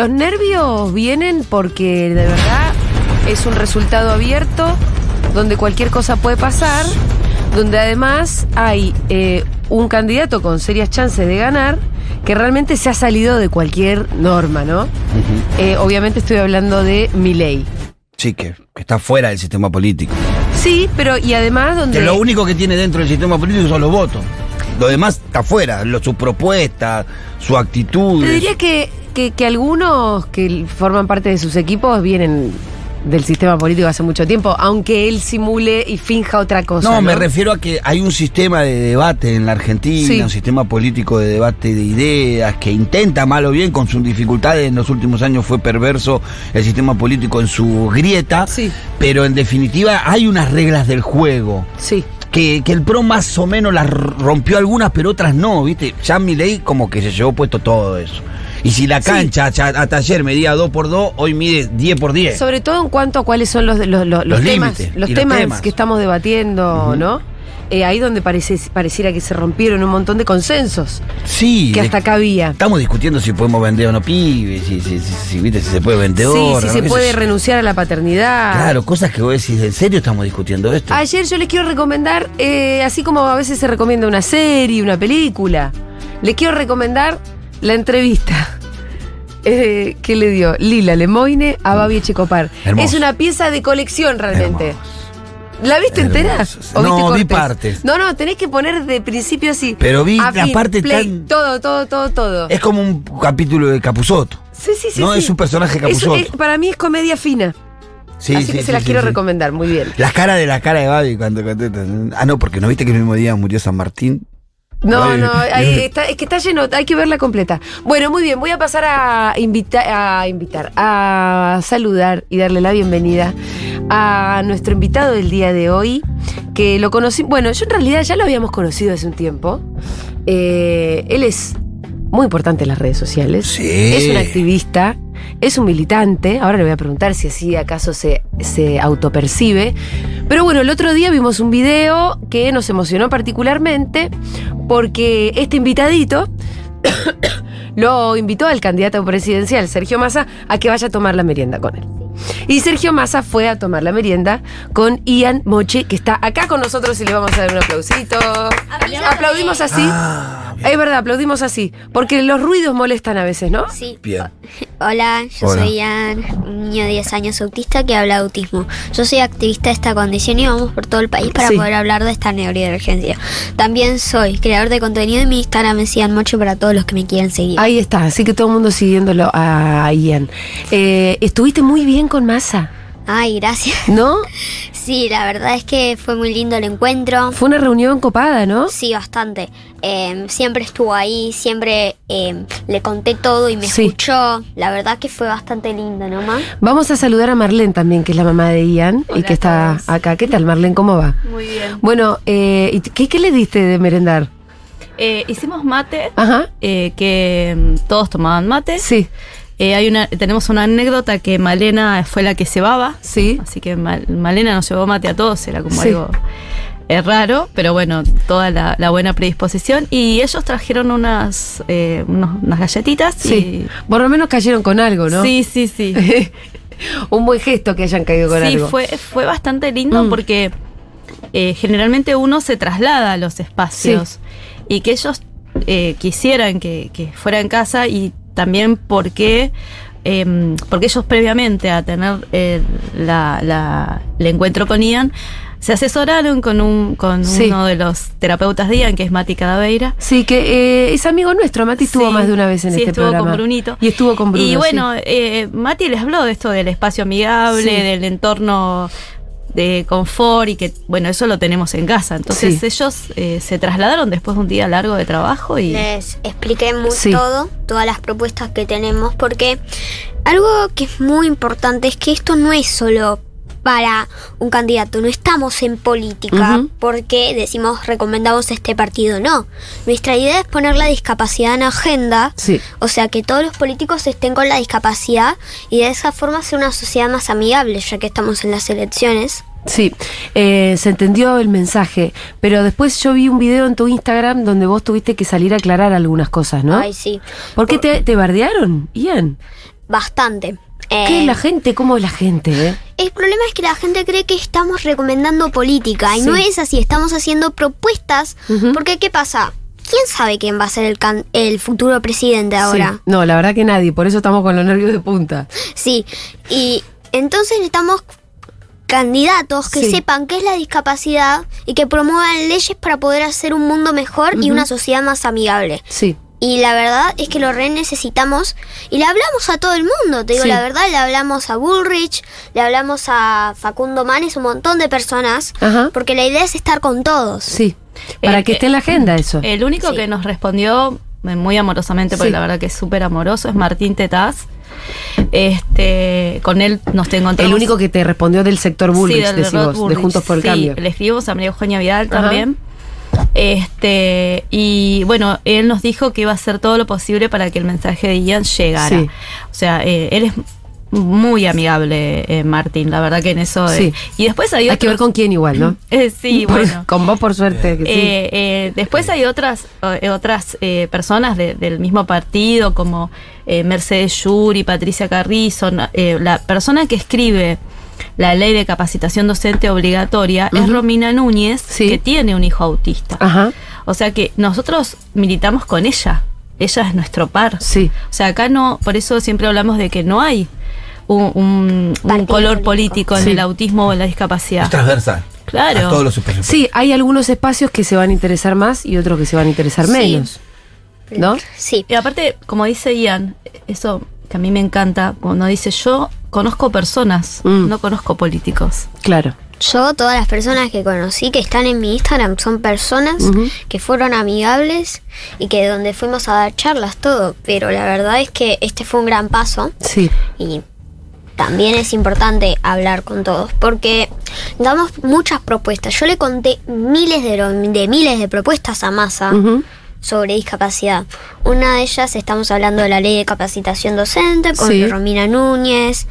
los nervios vienen porque de verdad es un resultado abierto donde cualquier cosa puede pasar, donde además hay eh, un candidato con serias chances de ganar que realmente se ha salido de cualquier norma, ¿no? Eh, obviamente estoy hablando de Milei. Sí, que, que está fuera del sistema político. Sí, pero y además donde... Que lo único que tiene dentro del sistema político son los votos. Lo demás está fuera, lo, su propuesta, su actitud. Te diría que, que, que algunos que forman parte de sus equipos vienen del sistema político hace mucho tiempo, aunque él simule y finja otra cosa. No, No, me refiero a que hay un sistema de debate en la Argentina, Sí. un sistema político de debate de ideas que intenta mal o bien con sus dificultades. En los últimos años fue perverso el sistema político en su grieta, Sí. pero en definitiva hay unas reglas del juego. Sí. Que, que el PRO más o menos las rompió algunas, pero otras no, ¿viste? Ya ley como que se llevó puesto todo eso. Y si la Sí. cancha ya hasta ayer medía 2 por 2 hoy mide 10 por 10. Sobre todo en cuanto a cuáles son los, los, los- los Los temas, límites los temas, temas. que estamos debatiendo, ¿no? Eh, ahí donde parece, pareciera que se rompieron un montón de consensos Sí. que hasta acá había. Estamos discutiendo si podemos vender o no pibes, si, si, se puede vender Sí, si ¿no? se ¿Qué sé puede renunciar a la paternidad. Claro, cosas que vos decís, ¿en serio estamos discutiendo esto? Ayer yo les quiero recomendar, eh, así como a veces se recomienda una serie, una película, les quiero recomendar la entrevista eh, que le dio Lila Lemoine a Babi Echecopar. Es una pieza de colección realmente. Hermoso. ¿La viste entera? Hermoso. ¿O No, viste vi partes. No, no, tenés que poner de principio así. Pero vi la fin, parte play, tan- Todo, todo, todo, todo. Es como un capítulo de Capuzoto. sí, sí, sí. no, sí. es un personaje Es- es- para mí es comedia fina. Sí, así sí, que sí, se las quiero recomendar, muy bien. Las caras de la cara de Babi cuando. Ah, no, porque no viste que el mismo día murió San Martín. No, no, ahí Dios. está- es que está lleno, hay que verla completa. Bueno, muy bien, voy a pasar a invitar, a invitar, a saludar y darle la bienvenida a nuestro invitado del día de hoy, que lo conocí, bueno, yo en realidad ya lo habíamos conocido hace un tiempo. Eh, él es muy importante en las redes sociales. Sí. Es un activista, es un militante. Ahora le voy a preguntar si así acaso se, se autopercibe. Pero bueno, el otro día vimos un video que nos emocionó particularmente porque este invitadito lo invitó al candidato presidencial, Sergio Massa, a que vaya a tomar la merienda con él. Y Sergio Massa fue a tomar la merienda con Ian Moche, que está acá con nosotros y le vamos a dar un aplausito. Aplaudimos así. Ah. Es verdad, aplaudimos así. Porque los ruidos molestan a veces, ¿no? Sí. Bien. Hola, yo Hola. soy Ian, un niño de 10 años autista que habla de autismo. Yo soy activista de esta condición y vamos por todo el país para Sí. poder hablar de esta neurodivergencia. También soy creador de contenido y mi Instagram es Ian Mocho para todos los que me quieran seguir. Ahí está, así que todo el mundo siguiéndolo a Ian. Eh, estuviste muy bien con Massa, Ay, gracias. ¿no? Sí, la verdad es que fue muy lindo el encuentro. Fue una reunión copada, ¿no? Sí, bastante. Eh, siempre estuvo ahí, siempre eh, le conté todo y me Sí. escuchó. La verdad que fue bastante lindo, ¿no, ma? Vamos a saludar a Marlene también, que es la mamá de Ian y que está todos. acá. ¿Qué tal, Marlene? ¿Cómo va? Muy bien. Bueno, eh, ¿y ¿qué, ¿qué le diste de merendar? Eh, hicimos mate, Ajá. eh, que mm, todos tomaban mate. Sí, Eh, hay una, tenemos una anécdota que Malena fue la que cebaba. sí. Así que Mal- Malena nos llevó mate a todos, era como Sí. algo eh, raro, pero bueno, toda la, la buena predisposición. Y ellos trajeron unas, eh, unos- unas galletitas. Sí. Por lo menos cayeron con algo, ¿no? Sí, sí, sí. Un buen gesto que hayan caído con sí, algo. fue, fue bastante lindo Mm. porque eh, generalmente uno se traslada a los espacios y que ellos eh, quisieran que, que fuera en casa y también porque, em, porque ellos previamente a tener eh, la- la- el encuentro con Ian se asesoraron con, un, con Sí. uno de los terapeutas de Ian, que es Mati Cadaveira. Sí, que eh, es amigo nuestro. Mati estuvo Sí, más de una vez en sí, este estuvo programa. con Brunito. Y estuvo con Bruno. Y bueno, eh, Mati les habló de esto del espacio amigable, del entorno de confort y que, bueno, eso lo tenemos en casa. Entonces Sí. ellos eh, se trasladaron después de un día largo de trabajo y... Les expliqué muy Sí. todo, todas las propuestas que tenemos, porque algo que es muy importante es que esto no es solo para un candidato, no estamos en política porque decimos recomendamos este partido, no. Nuestra idea es poner la discapacidad en agenda, Sí. o sea que todos los políticos estén con la discapacidad y de esa forma hacer una sociedad más amigable, ya que estamos en las elecciones. Sí, eh, se entendió el mensaje, pero después yo vi un video en tu Instagram donde vos tuviste que salir a aclarar algunas cosas, ¿no? Ay, sí. ¿Por qué te, te bardearon, Ian? bastante. ¿Qué Eh, es la gente? ¿Cómo es la gente, eh? El problema es que la gente cree que estamos recomendando política y Sí. no es así, estamos haciendo propuestas. Porque, ¿qué pasa? ¿Quién sabe quién va a ser el, can- el futuro presidente ahora? Sí. No, la verdad que nadie, por eso estamos con los nervios de punta. Sí, y entonces necesitamos candidatos que Sí. sepan qué es la discapacidad y que promuevan leyes para poder hacer un mundo mejor y una sociedad más amigable. Sí. Y la verdad es que lo re necesitamos y le hablamos a todo el mundo, te digo Sí. la verdad, le hablamos a Bullrich, le hablamos a Facundo Manes, un montón de personas, Ajá. porque la idea es estar con todos. Sí. Para Eh, que esté en la agenda eso. El único Sí. que nos respondió eh, muy amorosamente, porque Sí. la verdad que es súper amoroso, es Martín Tetaz. Este, con él nos te encontramos. El único que te respondió del sector Bullrich, del vos, de. Juntos por el Sí, Cambio. Le escribimos a María Eugenia Vidal Ajá. también. Este, y bueno, él nos dijo que iba a hacer todo lo posible para que el mensaje de Ian llegara. Sí. O sea, eh, él es muy amigable, eh, Martín, la verdad que en eso. eh, Sí. y después hay Hay que ver con quién igual, ¿no? Eh, sí, Por- bueno. Con vos, por suerte. que sí. Después hay otras otras personas de- del mismo partido como Mercedes Yuri, Patricia Carrizo, la persona que escribe la ley de capacitación docente obligatoria es. Romina Núñez, Sí. que tiene un hijo autista. Ajá. O sea que nosotros militamos con ella. Ella es nuestro par. Sí. O sea, acá no, por eso siempre hablamos de que no hay un, un- un Partido color político. político en Sí. el autismo o en la discapacidad. Es transversal. Claro. A todos los espacios. Sí, hay algunos espacios que se van a interesar más y otros que se van a interesar Sí. menos. ¿No? Sí. Y aparte, como dice Ian, eso que a mí me encanta, cuando dice yo conozco personas, Mm. no conozco políticos. Claro. Yo, todas las personas que conocí que están en mi Instagram son personas que fueron amigables y que donde fuimos a dar charlas, todo. Pero la verdad es que este fue un gran paso Sí. y también es importante hablar con todos porque damos muchas propuestas. Yo le conté miles de, miles de propuestas a Massa Ujú. Sobre discapacidad. Una de ellas estamos hablando de la ley de capacitación docente con Sí. Romina Núñez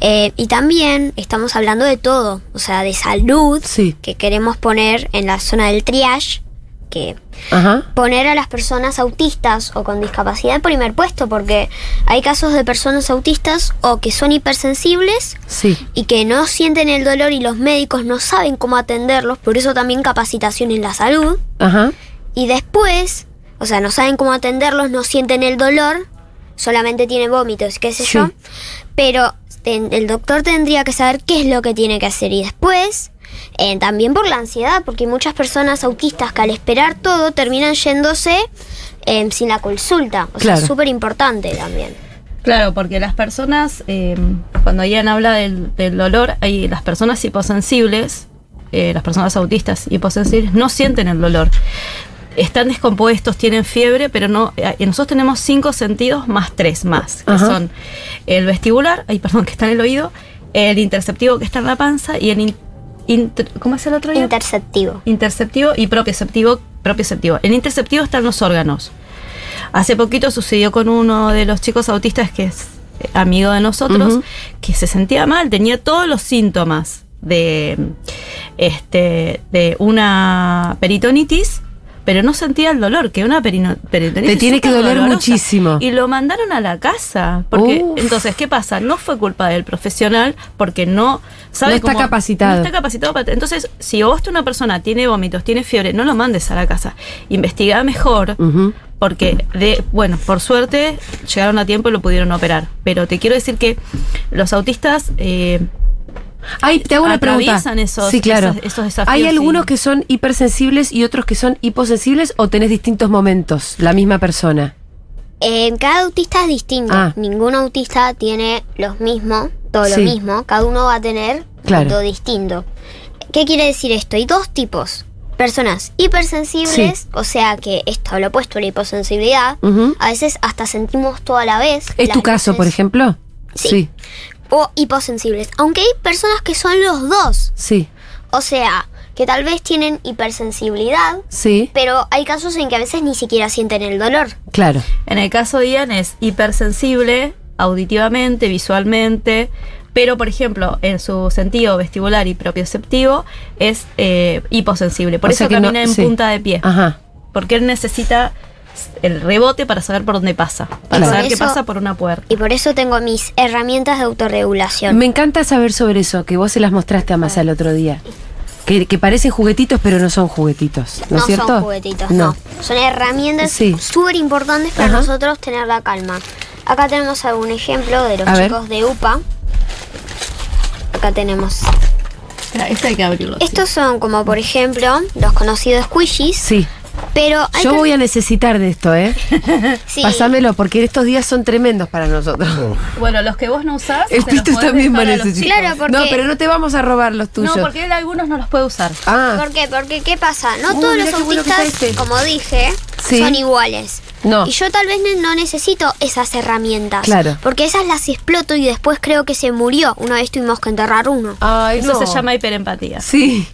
eh, y también estamos hablando de todo, o sea, de salud Sí. que queremos poner en la zona del triage, que Ajá. poner a las personas autistas o con discapacidad en primer puesto, porque hay casos de personas autistas o que son hipersensibles Sí. y que no sienten el dolor y los médicos no saben cómo atenderlos, por eso también capacitación en la salud. Ajá. Y después, o sea, no saben cómo atenderlos, no sienten el dolor, solamente tienen vómitos, qué sé Sí. yo. Pero ten- el doctor tendría que saber qué es lo que tiene que hacer. Y después, eh, también por la ansiedad, porque hay muchas personas autistas que al esperar todo terminan yéndose eh, sin la consulta. O sea, es súper importante también. Claro, porque las personas, eh, cuando Ian habla del, del dolor, hay las personas hiposensibles, eh, las personas autistas hiposensibles, no sienten el dolor. Están descompuestos, tienen fiebre, pero no. eh, nosotros tenemos cinco sentidos más tres más, que Ajá. son el vestibular, ay, perdón, que está en el oído, el interceptivo que está en la panza y el in- inter- ¿cómo es el otro? Ian? Interceptivo. interceptivo y propioceptivo. propioceptivo. El interceptivo está en los órganos. Hace poquito sucedió con uno de los chicos autistas que es eh, amigo de nosotros, que se sentía mal, tenía todos los síntomas de, este, de una peritonitis, pero no sentía el dolor, que una peritonitis Te tiene que doler dolorosa. muchísimo. Y lo mandaron a la casa, porque Uf. entonces, ¿qué pasa? No fue culpa del profesional, porque no sabe No está cómo- capacitado. No está capacitado para... Entonces, si vos una persona tiene vómitos, tiene fiebre, no lo mandes a la casa. Investiga mejor, porque, de, bueno, por suerte llegaron a tiempo y lo pudieron operar. Pero te quiero decir que los autistas... eh, Ay, te hago una pregunta. Esos- sí, claro. esos- esos desafíos, ¿Hay algunos sí. que son hipersensibles y otros que son hiposensibles o tenés distintos momentos, la misma persona? Eh, cada autista es distinto. Ah. Ningún autista tiene los mismos, todo Sí. lo mismo. Cada uno va a tener Claro. todo distinto. ¿Qué quiere decir esto? Hay dos tipos. Personas hipersensibles, Sí. o sea que esto lo opuesto a la hiposensibilidad. A veces hasta sentimos todo a la vez. ¿Es tu caso, por ejemplo? Sí. O hiposensibles. Aunque hay personas que son los dos. Sí, O sea, que tal vez tienen hipersensibilidad, sí, pero hay casos en que a veces ni siquiera sienten el dolor. claro. En el caso de Ian es hipersensible auditivamente, visualmente, pero por ejemplo, en su sentido vestibular y propioceptivo es eh, hiposensible. Por O eso sea que no- camina en sí. punta de pie. Ajá. Porque él necesita el rebote para saber por dónde pasa, para saber qué pasa por una puerta. Y por eso tengo mis herramientas de autorregulación. Me encanta saber sobre eso, que vos se las mostraste a Masa el otro día. Que, que parecen juguetitos, pero no son juguetitos. ¿No, no es cierto? son juguetitos, no. Son herramientas Sí. súper importantes para Ajá. nosotros tener la calma. Acá tenemos algún ejemplo de los A ver. chicos de UPA. Acá tenemos. Este hay que abrirlo. sí. Estos son como por ejemplo los conocidos squishies. Sí. Pero Yo que- voy a necesitar de esto, ¿eh? sí, Pásamelo, porque estos días son tremendos para nosotros. Bueno, los que vos no usás. El podés también va a necesitar. Claro, porque- No, pero no te vamos a robar los tuyos. No, porque él algunos no los puede usar. Ah, ¿Por qué? Porque ¿qué pasa? No Uh, todos los bueno autistas, este. como dije, Sí. son iguales. No. Y yo tal vez no necesito esas herramientas. Claro. Porque esas las exploto y después creo que se murió. Una vez tuvimos que enterrar uno. Ay, Eso no. se llama hiperempatía. Sí.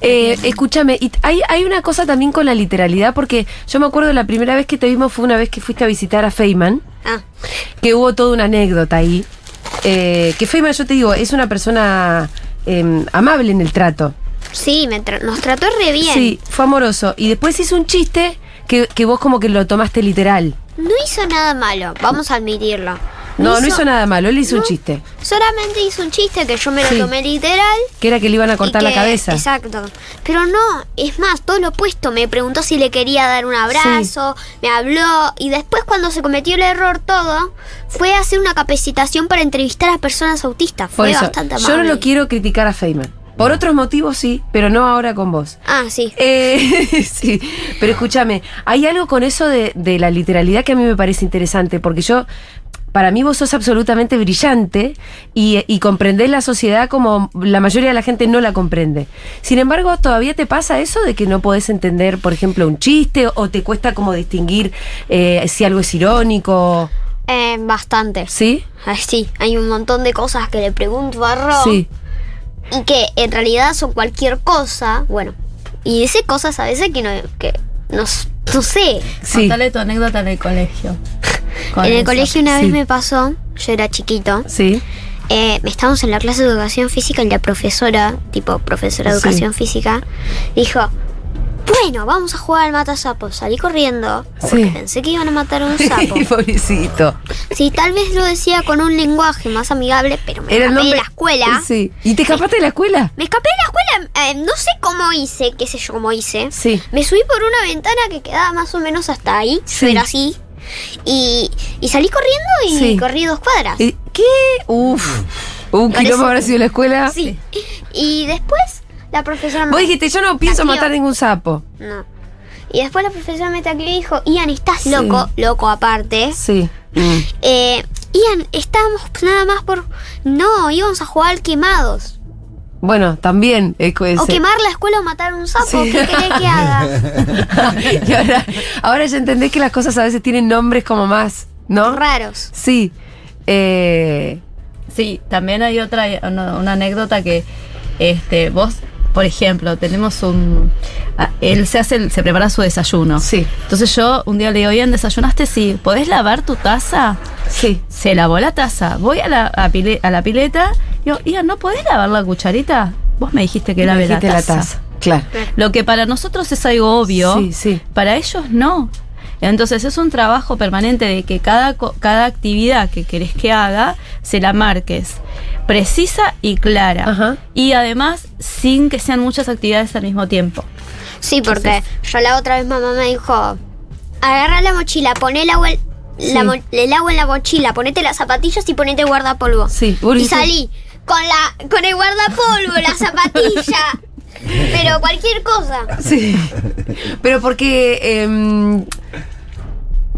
Eh, escúchame, y hay, hay una cosa también con la literalidad, porque yo me acuerdo la primera vez que te vimos fue una vez que fuiste a visitar a Feynman, Ah, que hubo toda una anécdota ahí. Eh, que Feynman, yo te digo, es una persona eh, amable en el trato. sí, me tra- nos trató re bien. Sí, fue amoroso. Y después hizo un chiste que, que vos como que lo tomaste literal. No hizo nada malo, vamos a admitirlo. No, no hizo nada malo, él hizo un chiste. Solamente hizo un chiste que yo me lo Sí. tomé literal. Que era que le iban a cortar la cabeza. Exacto. Pero no, es más, todo lo opuesto. Me preguntó si le quería dar un abrazo, me habló y después cuando se cometió el error todo, fue a hacer una capacitación para entrevistar a personas autistas. Fue eso, bastante yo no amable. lo quiero criticar a Feynman. Por otros motivos sí, pero no ahora con vos. Ah, sí. Eh, sí, pero escúchame, hay algo con eso de, de la literalidad que a mí me parece interesante, porque yo, para mí vos sos absolutamente brillante y, y comprendés la sociedad como la mayoría de la gente no la comprende. Sin embargo, ¿todavía te pasa eso de que no podés entender, por ejemplo, un chiste o te cuesta como distinguir eh, si algo es irónico? Eh, bastante. ¿Sí? Ah, sí, hay un montón de cosas que le pregunto a Ro Sí. y que en realidad son cualquier cosa. Bueno, y dice cosas a veces que no, que no, s- no sé. Sí. Contale tu anécdota en el colegio. Con en el eso. colegio una Sí. vez me pasó, yo era chiquito, Sí. eh, estábamos en la clase de educación física y la profesora, tipo profesora de Sí. educación física, dijo, bueno, vamos a jugar al matasapos. Salí corriendo porque Sí. pensé que iban a matar a un sapo. Pobrecito. sí, tal vez lo decía con un lenguaje más amigable, pero me Era escapé de la escuela. Sí. ¿Y te escapaste de la escuela? Me escapé de la escuela, eh, no sé cómo hice, qué sé yo cómo hice. Sí. Me subí por una ventana que quedaba más o menos hasta ahí, Sí. yo era así, y, y salí corriendo y Sí. corrí dos cuadras. ¿Qué? Uf. Un Parece- quilombo habrá sido la escuela. Sí. Y después la profesora Vos dijiste, yo no pienso matar ningún sapo. No. Y después la profesora me tacleó y dijo, Ian, estás Sí. loco, loco aparte. Sí. Mm. Eh, Ian, estábamos nada más por... No, íbamos a jugar quemados. Bueno, también. es co- O ese- quemar la escuela o matar a un sapo. Sí. ¿Qué querés que haga? y ahora, ahora ya entendés que las cosas a veces tienen nombres como más, ¿no? Raros. Sí. Eh, Sí, también hay otra, una, una anécdota que este, vos, por ejemplo, tenemos un. ah, Él se hace, se prepara su desayuno. Sí. Entonces yo un día le digo, bien, ¿desayunaste? Sí. ¿Podés lavar tu taza? sí. Se lavó la taza. Voy a la, a pile- a la pileta. Digo, Ian, ¿no podés lavar la cucharita? Vos me dijiste que lave la Dijiste taza. Claro. Lo que para nosotros es algo obvio, Sí, sí. para ellos no. Entonces es un trabajo permanente de que cada, cada actividad que querés que haga, se la marques precisa y clara. Ajá. Y además sin que sean muchas actividades al mismo tiempo. Sí, porque yo la otra vez mamá me dijo, agarra la mochila, poné el agua, la Sí. mo- el agua en la mochila, ponete las zapatillas y ponete guardapolvo. Sí, Y salí con la con el guardapolvo, la zapatilla, pero cualquier cosa. Sí. Pero porque. em,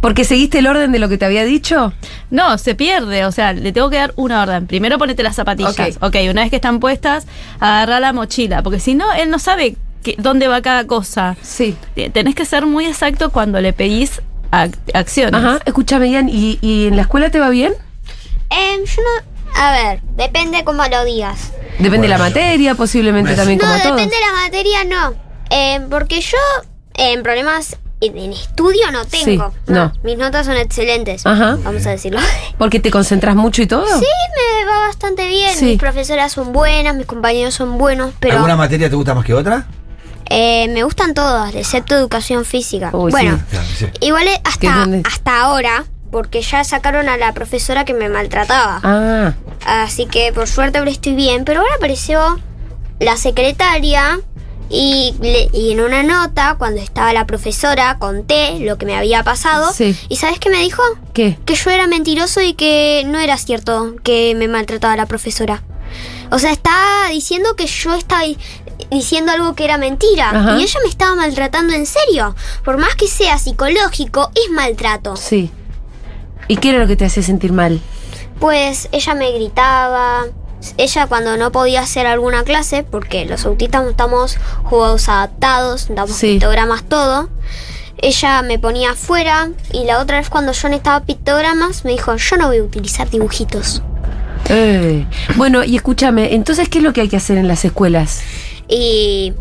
porque seguiste el orden de lo que te había dicho. No, se pierde, o sea, le tengo que dar una orden. Primero ponete las zapatillas. Ok. Ok, una vez que están puestas, agarra la mochila, porque si no, él no sabe que- dónde va cada cosa. Sí. Te- Tenés que ser muy exacto cuando le pedís ac- acciones. Ajá. Escúchame, Ian, ¿y, ¿y en la escuela te va bien? Em, yo no, a ver, depende cómo lo digas. Depende de la materia, posiblemente también No, como a todos. depende de la materia, no. Em, porque yo en problemas en estudio no tengo. Sí, no. Mis notas son excelentes. Ajá. Vamos a decirlo. Porque te concentras mucho y todo. Sí, me va bastante bien. Sí. Mis profesoras son buenas, mis compañeros son buenos, pero ¿Alguna materia te gusta más que otra? Eh, me gustan todas, excepto educación física. Uy, bueno, sí. Igual es ¿Qué hasta, hasta ahora, porque ya sacaron a la profesora que me maltrataba. Ah, Así que por suerte ahora estoy bien, pero ahora apareció la secretaria y, le- y en una nota, cuando estaba la profesora, conté lo que me había pasado. Sí. ¿Y sabes qué me dijo? ¿qué? Que yo era mentiroso y que no era cierto que me maltrataba la profesora. O sea, estaba diciendo que yo estaba di- diciendo algo que era mentira. Ajá. Y ella me estaba maltratando en serio. Por más que sea psicológico, es maltrato. Sí. ¿Y qué era lo que te hacía sentir mal? Pues ella me gritaba. Ella cuando no podía hacer alguna clase, porque los autistas estamos jugados adaptados, damos Sí. pictogramas, todo. Ella me ponía afuera y la otra vez cuando yo necesitaba pictogramas me dijo, yo no voy a utilizar dibujitos. Eh, Bueno, y escúchame, entonces, ¿qué es lo que hay que hacer en las escuelas? Y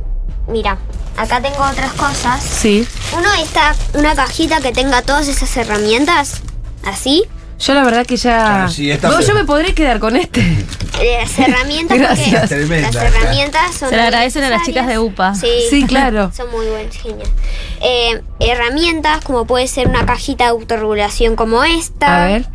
mira, acá tengo otras cosas. Sí. Uno está una cajita que tenga todas esas herramientas, así. Yo la verdad que ya... Claro, sí, esta no, yo me podré quedar con este. Eh, Las herramientas Gracias. porque Tremenda las herramientas son Se le agradecen a las chicas de. UPA. Sí, Sí, claro. Son muy buenas, genial. Eh, herramientas como puede ser una cajita de autorregulación como esta. A ver.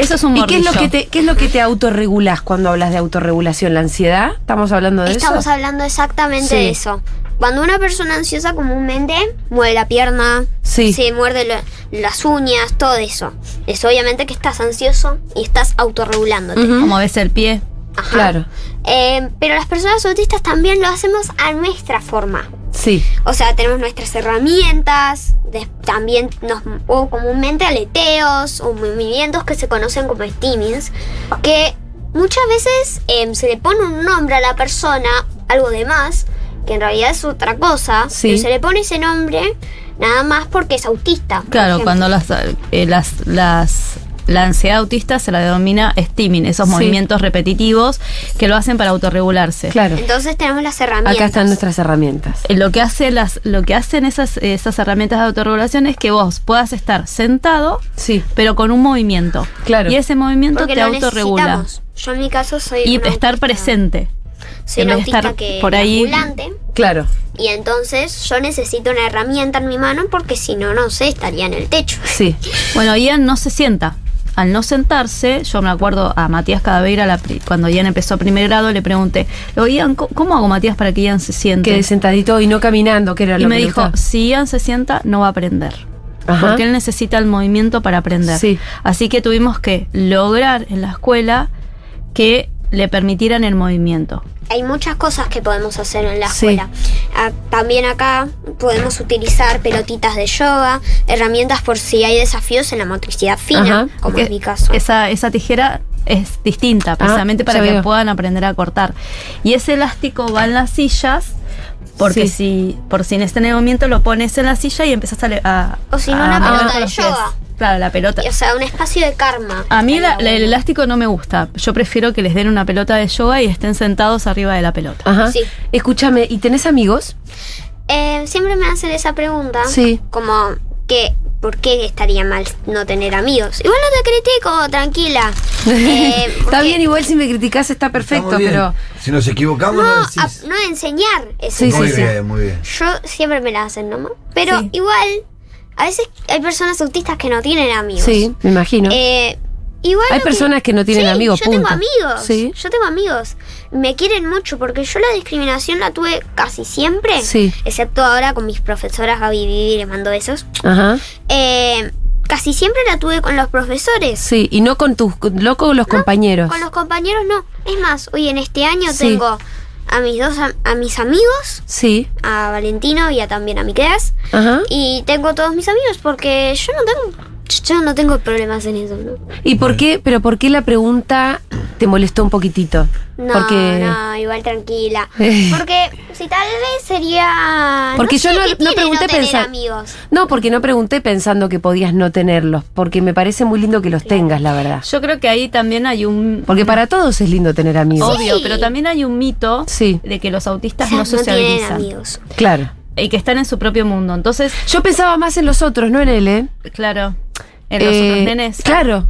Eso es un ¿Y qué es, lo que te, qué es lo que te autorregulás cuando hablas de autorregulación? ¿La ansiedad? ¿Estamos hablando de Estamos eso? hablando exactamente Sí. de eso. Cuando una persona ansiosa comúnmente mueve la pierna, Sí. se muerde lo- las uñas, todo eso. Es obviamente que estás ansioso y estás autorregulándote. Ujú. Como ves el pie. Ajá. Claro. Eh, pero las personas autistas también lo hacemos a nuestra forma. Sí. O sea, tenemos nuestras herramientas, de- también nos, o comúnmente aleteos o movimientos que se conocen como steamings, que muchas veces em, se le pone un nombre a la persona, algo de más, que en realidad es otra cosa, Sí. pero se le pone ese nombre nada más porque es autista. Claro, cuando las, eh, las, las, la ansiedad autista se la denomina steaming, esos Sí. movimientos repetitivos que lo hacen para autorregularse. Claro. Entonces tenemos las herramientas. Acá están nuestras herramientas. Eh, Lo que, hace las, lo que hacen esas, esas herramientas de autorregulación es que vos puedas estar sentado, Sí. pero con un movimiento. Claro. Y ese movimiento porque te autorregula. Yo en mi caso soy Y estar autista- presente. Soy en una vez de autista estar que por ahí- ambulante. Claro. Y entonces yo necesito una herramienta en mi mano porque si no, no sé, estaría en el techo. Sí. Bueno, Ian no se sienta. Al no sentarse, yo me acuerdo a Matías Cadaveira, la cuando Ian empezó primer grado, le pregunté, "Luego, Ian, ¿cómo- ¿cómo hago Matías para que Ian se siente? Que sentadito y no caminando, que era y lo me que le dijo, si Ian se sienta, no va a aprender. Ajá. Porque él necesita el movimiento para aprender. Sí. Así que tuvimos que lograr en la escuela que le permitieran el movimiento. Hay muchas cosas que podemos hacer en la escuela. Ah, También acá podemos utilizar pelotitas de yoga, herramientas por si hay desafíos en la motricidad fina, Ajá, como es mi caso. Esa, esa tijera es distinta, precisamente Ah, para ya que veo. puedan aprender a cortar. Y ese elástico va en las sillas, porque Sí. si por si en este movimiento lo pones en la silla y empezás a... O si no, una pelota de yoga. Claro, la pelota. Y, O sea, un espacio de karma. A mí la- el elástico no me gusta. Yo prefiero que les den una pelota de yoga y estén sentados arriba de la pelota. Ajá. Sí. Escúchame, ¿y tenés amigos? Eh, siempre me hacen esa pregunta. Sí. Como que, ¿por qué estaría mal no tener amigos? Igual no te critico, tranquila. Eh, Está bien, igual si me criticás está perfecto, pero. Si nos equivocamos, No, no, a- decís. no enseñar. Es Sí, muy sí, sí. bien, muy bien. Yo siempre me la hacen nomás. Pero Sí. igual, a veces hay personas autistas que no tienen amigos. Sí, me imagino. Eh, igual Hay que- personas que no tienen Sí, amigos, Yo tengo amigos. Sí. Yo tengo amigos. Me quieren mucho porque yo la discriminación la tuve casi siempre. Sí. Excepto ahora con mis profesoras Gaby Vivi, les mando besos. Ajá. Eh, casi siempre la tuve con los profesores. Sí, y no con tus locos los compañeros. Con los compañeros no. Es más, hoy en este año Sí. tengo a mis dos a mis amigos, Sí. a Valentino y a también a Miqueas. Ajá. Y tengo todos mis amigos porque yo no tengo yo no tengo problemas en eso, ¿no? ¿Y por qué? Pero ¿por qué la pregunta te molestó un poquitito? No, Porque no, igual tranquila. Eh. Porque si tal vez sería Porque yo sé no- qué no tiene pregunté amigos. No, porque no pregunté pensando que podías no tenerlos, porque me parece muy lindo que los tengas, la verdad. Yo creo que ahí también hay un... Porque para todos es lindo tener amigos. Obvio, Sí. pero también hay un mito Sí. de que los autistas O sea, no sociabilizan amigos. Claro. y que están en su propio mundo. Entonces, Yo pensaba más en los otros, no en él, ¿eh? claro, en los Eh, otros nenes. Claro.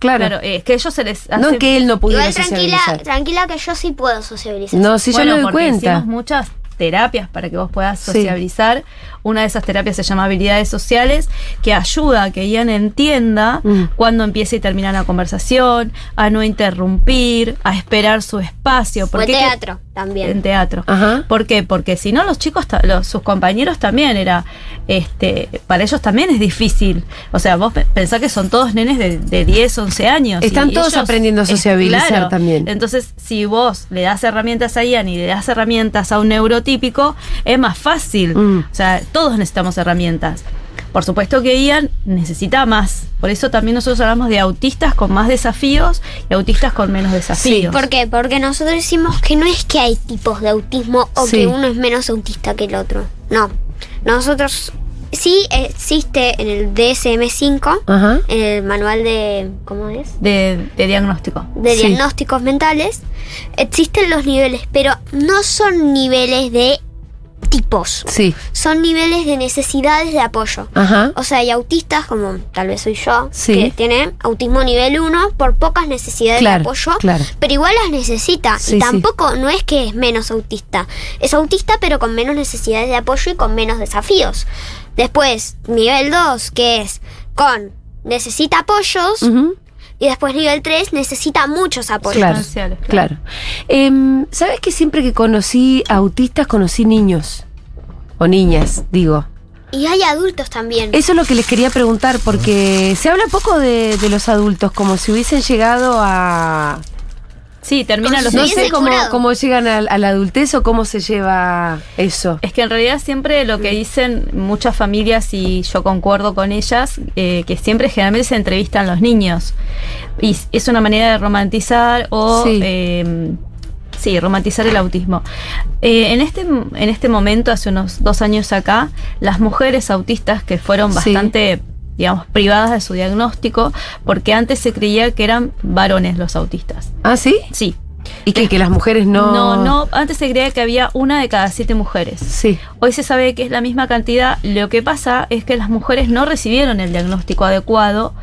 Claro. Claro, eh, es que ellos se les hace... no que él no pudiera Igual tranquila, socializar. tranquila que yo sí puedo sociabilizar. No, sí, bueno, yo me doy cuenta. hicimos muchas terapias para que vos puedas Sí. sociabilizar. Una de esas terapias se llama habilidades sociales, que ayuda a que Ian entienda Mm. cuándo empieza y termina la conversación, a no interrumpir, a esperar su espacio. Porque que- teatro también. en teatro. Ajá. ¿Por qué? Porque si no los chicos, los, sus compañeros también era, este, para ellos también es difícil. O sea, vos pe- pensás que son todos nenes de, de 10, 11 años. Están y todos ellos- aprendiendo a es- sociabilizar también. Entonces, si vos le das herramientas a Ian y le das herramientas a un neurotípico, es más fácil. Mm. O sea, todos necesitamos herramientas. Por supuesto que Ian necesita más. Por eso también nosotros hablamos de autistas con más desafíos y autistas con menos desafíos. ¿Por qué? Porque nosotros decimos que no es que hay tipos de autismo o Sí. que uno es menos autista que el otro. No. Nosotros sí existe en el DSM-5, Ajá. en el manual de ¿cómo es? de, de diagnóstico. De Sí. diagnósticos mentales, existen los niveles, pero no son niveles de tipos. Sí. Son niveles de necesidades de apoyo. Ajá. O sea, hay autistas, como tal vez soy yo, Sí. que tienen autismo nivel 1 por pocas necesidades Claro, de apoyo, claro. pero igual las necesita. Sí, y tampoco no es que es menos autista. Es autista, pero con menos necesidades de apoyo y con menos desafíos. Después, nivel 2, que es con necesita apoyos. Y después nivel 3 necesita muchos apoyos. Claro, claro. Em, ¿Sabes que siempre que conocí autistas conocí niños? O niñas, digo. Y hay adultos también. Eso es lo que les quería preguntar, porque se habla poco de, de los adultos, como si hubiesen llegado a... Sí, termina Con los No sé cómo, llegan a, a la adultez o cómo se lleva eso. Es que en realidad siempre lo que dicen muchas familias, y yo concuerdo con ellas, eh, que siempre generalmente se entrevistan los niños. Y es una manera de romantizar o... Sí. eh, sí, romantizar el autismo. Eh, en, este, en este momento, hace unos dos años acá, las mujeres autistas que fueron Sí. Digamos, privadas de su diagnóstico, porque antes se creía que eran varones los autistas. ¿Ah, sí? Sí. Y que, que las mujeres no... No, no, antes se creía que había una de cada siete mujeres. Sí. Hoy se sabe que es la misma cantidad. Lo que pasa es que las mujeres no recibieron el diagnóstico adecuado.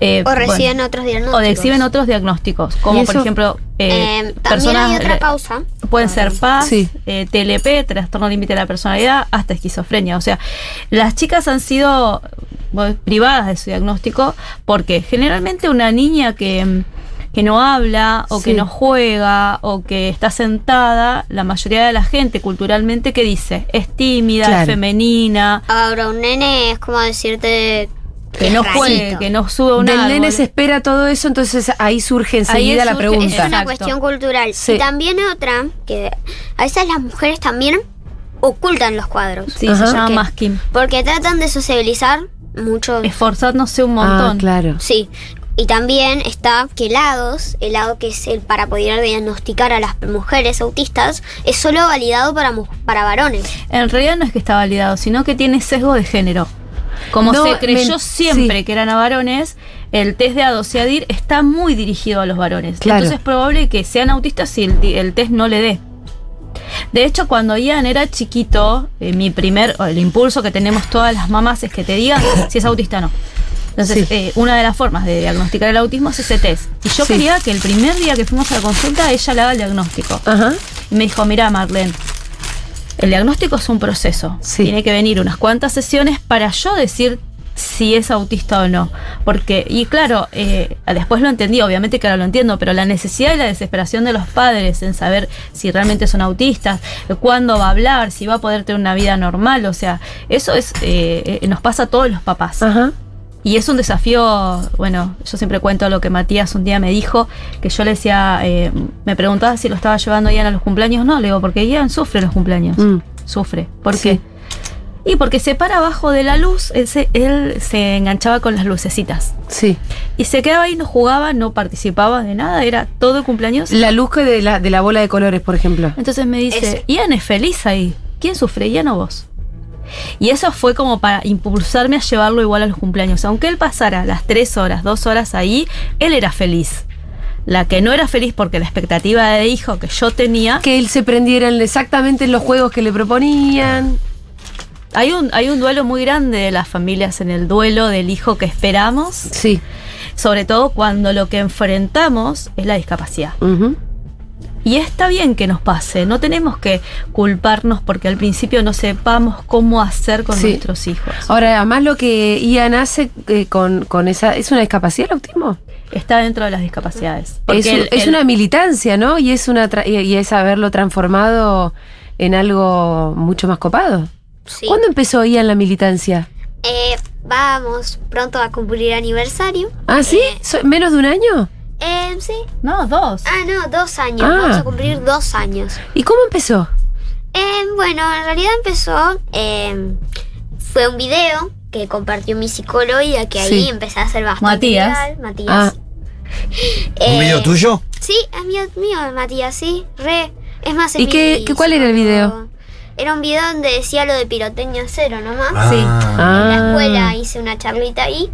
Eh, o reciben bueno, otros diagnósticos. o reciben otros diagnósticos, como ¿Y por ejemplo eh, Eh, también personas hay otra eh, causa. pueden ser PAS, Sí. eh, TLP, trastorno límite de la personalidad, hasta esquizofrenia. O sea, las chicas han sido privadas de su diagnóstico porque generalmente una niña que, que no habla o que no juega o que está sentada, la mayoría de la gente culturalmente que dice es tímida, Claro. es femenina, Ahora, un nene es como decirte. Que no rarito. juegue, que no sube un Del árbol. nene se espera todo eso, entonces ahí surge enseguida la surge- pregunta. Es una Exacto. cuestión cultural. Sí. Y también otra, que a veces las mujeres también ocultan los cuadros. Sí, Ajá. se llama masking. Porque tratan de sociabilizar mucho. Esforzándose un montón. Ah, claro. Sí. Y también está que helados, el lado que es el para poder diagnosticar a las mujeres autistas, es solo validado para, mu- para varones. En realidad no es que está validado, sino que tiene sesgo de género. Como No, se creyó siempre sí. que eran a varones, el test de ADOCIADIR está muy dirigido a los varones. Claro. Entonces es probable que sean autistas si el, el test no le dé. De hecho, cuando Ian era chiquito, eh, mi primer, el impulso que tenemos todas las mamás es que te digan si es autista o no. Entonces, Sí. eh, una de las formas de diagnosticar el autismo es ese test. Y yo Sí. quería que el primer día que fuimos a la consulta ella le haga el diagnóstico. Ajá. Y me dijo, mira Marlene, el diagnóstico es un proceso. Sí. Tiene que venir unas cuantas sesiones para yo decir si es autista o no. Porque, y claro, eh, después lo entendí, obviamente que ahora lo entiendo, pero la necesidad y la desesperación de los padres en saber si realmente son autistas, cuándo va a hablar, si va a poder tener una vida normal, o sea, eso es eh, eh, nos pasa a todos los papás. Ajá. Y es un desafío, bueno, yo siempre cuento lo que Matías un día me dijo, que yo le decía, eh, me preguntaba si lo estaba llevando Ian a los cumpleaños. No, le digo, porque Ian sufre los cumpleaños. Mm. Sufre. ¿Por Sí. qué? Y porque se para abajo de la luz, él se, él se enganchaba con las lucecitas. Sí. Y se quedaba ahí, no jugaba, no participaba de nada, era todo el cumpleaños. La luz que de la, de la bola de colores, por ejemplo. Entonces me dice. Ian es feliz ahí. ¿Quién sufre? Ian o vos. Y eso fue como para impulsarme a llevarlo igual a los cumpleaños. Aunque él pasara las tres horas, dos horas ahí, él era feliz. La que no era feliz porque la expectativa de hijo que yo tenía, Que él se prendiera en- exactamente en los juegos que le proponían. hay un, hay un duelo muy grande de las familias en el duelo del hijo que esperamos, Sí. sobre todo cuando lo que enfrentamos es la discapacidad. Y está bien que nos pase, no tenemos que culparnos porque al principio no sepamos cómo hacer con Sí. nuestros hijos. Ahora, además lo que Ian hace eh, con, con esa... ¿Es una discapacidad el autismo? Está dentro de las discapacidades. Es, el- es el- una militancia, ¿no? Y es, una tra- y y es haberlo transformado en algo mucho más copado. Sí. ¿Cuándo empezó Ian la militancia? Eh, vamos pronto a cumplir aniversario. ¿Ah, sí? Eh, ¿So- ¿Menos de un año? Eh, sí. No, dos. Ah, no, dos años. Ah. Vamos a cumplir dos años. ¿Y cómo empezó? Eh, bueno, en realidad empezó. eh, fue un video que compartió mi psicólogo y de que ahí Sí. empecé a hacer bastante. Matías. viral, Matías. Ah. Eh, ¿Un video tuyo? Sí, es mío, mío, Matías, sí, re. Es más, es ¿Y qué- mi qué- cuál era el video? Era un video donde decía lo de pirotecnia cero nomás. Sí. En la Ah. escuela hice una charlita ahí.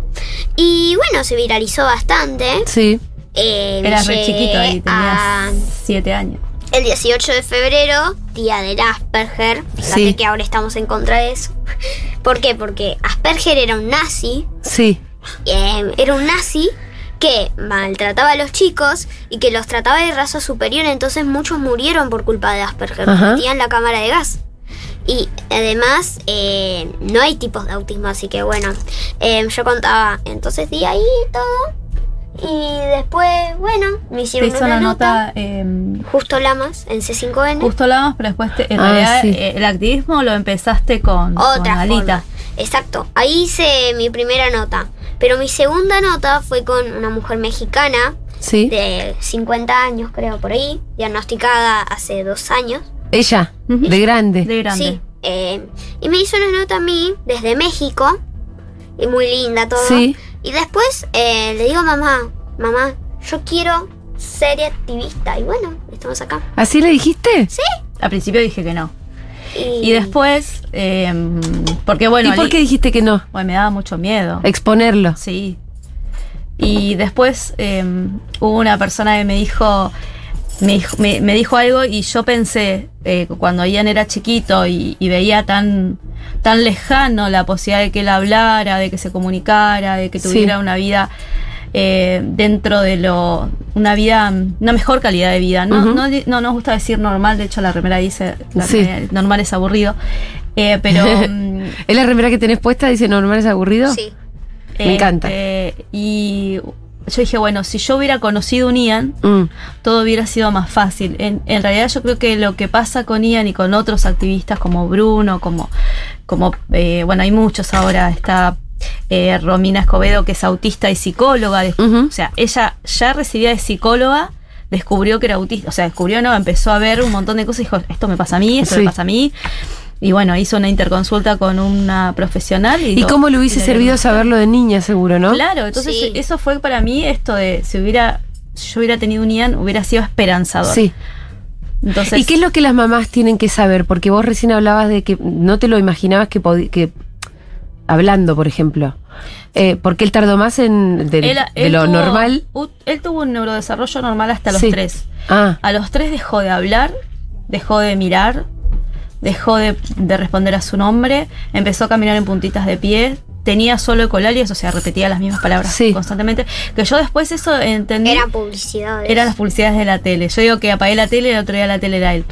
Y bueno, se viralizó bastante. Sí. Eh, Eras re chiquito ahí, a- tenías siete años. el 18 de febrero, día del Asperger. Fíjate Sí. que ahora estamos en contra de eso. ¿Por qué? Porque Asperger era un nazi. Sí. eh, era un nazi que maltrataba a los chicos y que los trataba de raza superior. Entonces muchos murieron por culpa de Asperger. Metían la cámara de gas. Y además, eh, no hay tipos de autismo, así que bueno, eh, yo contaba, entonces di ahí todo. Y después, bueno, me Te hicieron hizo una una nota. nota, em, Justo Lamas, en C5N. justo hablamos, pero después te- en Ah, realidad sí. eh, el activismo lo empezaste con, con Otra Alita. forma. Exacto. Ahí hice mi primera nota. Pero mi segunda nota fue con una mujer mexicana Sí. de 50 años, creo, por ahí, diagnosticada hace dos años. Ella, de grande. De grande. Sí. eh, y me hizo una nota a mí desde México. Y muy linda todo. Sí. Y después eh, le digo a mamá, mamá, yo quiero ser activista. Y bueno, estamos acá. ¿Así le dijiste? Sí. Al principio dije que no. Y, Y después, em, porque bueno, ¿Y por qué dijiste que no? bueno, me daba mucho miedo. Exponerlo. Sí. Y después em, hubo una persona que me dijo, me, dijo- me- me dijo algo y yo pensé, eh, cuando Ian era chiquito y, y veía tan, tan lejano la posibilidad de que él hablara, de que se comunicara, de que Sí. tuviera una vida eh, dentro de lo, una vida, una mejor calidad de vida. No, no, no nos gusta decir normal, de hecho la remera dice, la Sí. remera- normal es aburrido. Eh, pero ¿Es la remera que tenés puesta? Dice normal es aburrido. Sí. Me encanta. Este, y yo dije, bueno, si yo hubiera conocido un Ian, Mm, todo hubiera sido más fácil. En, en realidad yo creo que lo que pasa con Ian y con otros activistas como Bruno, como, como eh, bueno, hay muchos ahora, está eh, Romina Escobedo, que es autista y psicóloga. O sea, ella ya recibía de psicóloga, descubrió que era autista. O sea, descubrió, no, empezó a ver un montón de cosas y dijo, esto me pasa a mí, esto Sí. me pasa a mí. Y bueno, hizo una interconsulta con una profesional. ¿Y, ¿Y lo- cómo le hubiese servido saberlo de niña, seguro, no? Claro, entonces Sí. eso fue para mí esto de si hubiera si yo hubiera tenido un Ian hubiera sido esperanzador. Sí. Entonces ¿Y qué es lo que las mamás tienen que saber? Porque vos recién hablabas de que no te lo imaginabas que podía. Que, hablando, por ejemplo. Eh, porque él tardó más en de, él- de él lo tuvo- normal. él tuvo un neurodesarrollo normal hasta los Sí. tres. Ah, A los tres dejó de hablar, dejó de mirar, dejó de, de responder a su nombre, empezó a caminar en puntitas de pie, tenía solo ecolalios, o sea, repetía las mismas palabras Sí. constantemente. Que yo después eso entendí. Eran publicidades. eran las publicidades de la tele. Yo digo que apagué la tele y el otro día la tele era él.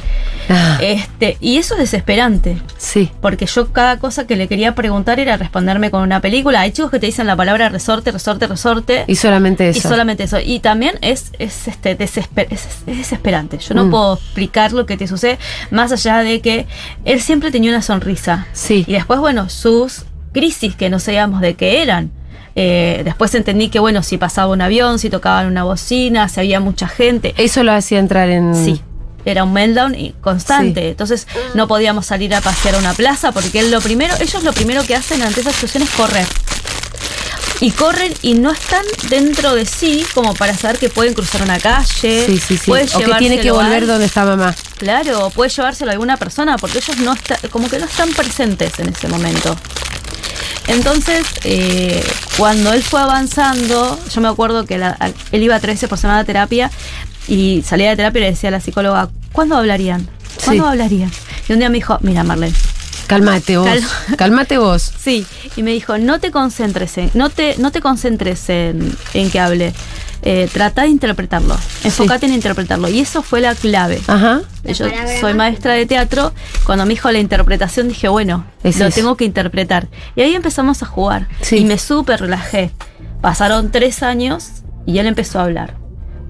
ah, Este, y eso es desesperante. sí. Porque yo cada cosa que le quería preguntar era responderme con una película. Hay chicos que te dicen la palabra resorte, resorte, resorte. Y solamente y eso. solamente eso. Y también es, es, este, desesper- es, es desesperante. Yo no Mm. puedo explicar lo que te sucede, más allá de que él siempre tenía una sonrisa. Sí. Y después, bueno, sus crisis que no sabíamos de qué eran. Eh, después entendí que, bueno, si pasaba un avión, si tocaban una bocina, si había mucha gente. Eso lo hacía entrar en. Sí. Era un meltdown constante. Sí. Entonces no podíamos salir a pasear a una plaza porque él lo primero, ellos lo primero que hacen ante esa situación es correr. Y corren y no están dentro de sí como para saber que pueden cruzar una calle. Sí, sí, sí. O que tiene que volver donde está mamá. Claro, puede llevárselo a alguna persona porque ellos no están, como que no están presentes en ese momento. Entonces, eh, cuando él fue avanzando, yo me acuerdo que la- él iba 13 por semana a terapia y salía de terapia y le decía a la psicóloga, ¿cuándo hablarían? ¿Cuándo Sí. hablarían? Y un día me dijo, mira Marlene, Cálmate vos. Cal- Cálmate vos. Sí, y me dijo, no te concentres en, no te, no te concentres en, en que hable. eh, trata de interpretarlo, enfócate en interpretarlo. Y eso fue la clave. Ajá. Yo soy maestra de teatro. Cuando me dijo la interpretación, dije, bueno, Es lo eso. tengo que interpretar. Y ahí empezamos a jugar. Sí. Y me súper relajé. Pasaron tres años y él empezó a hablar.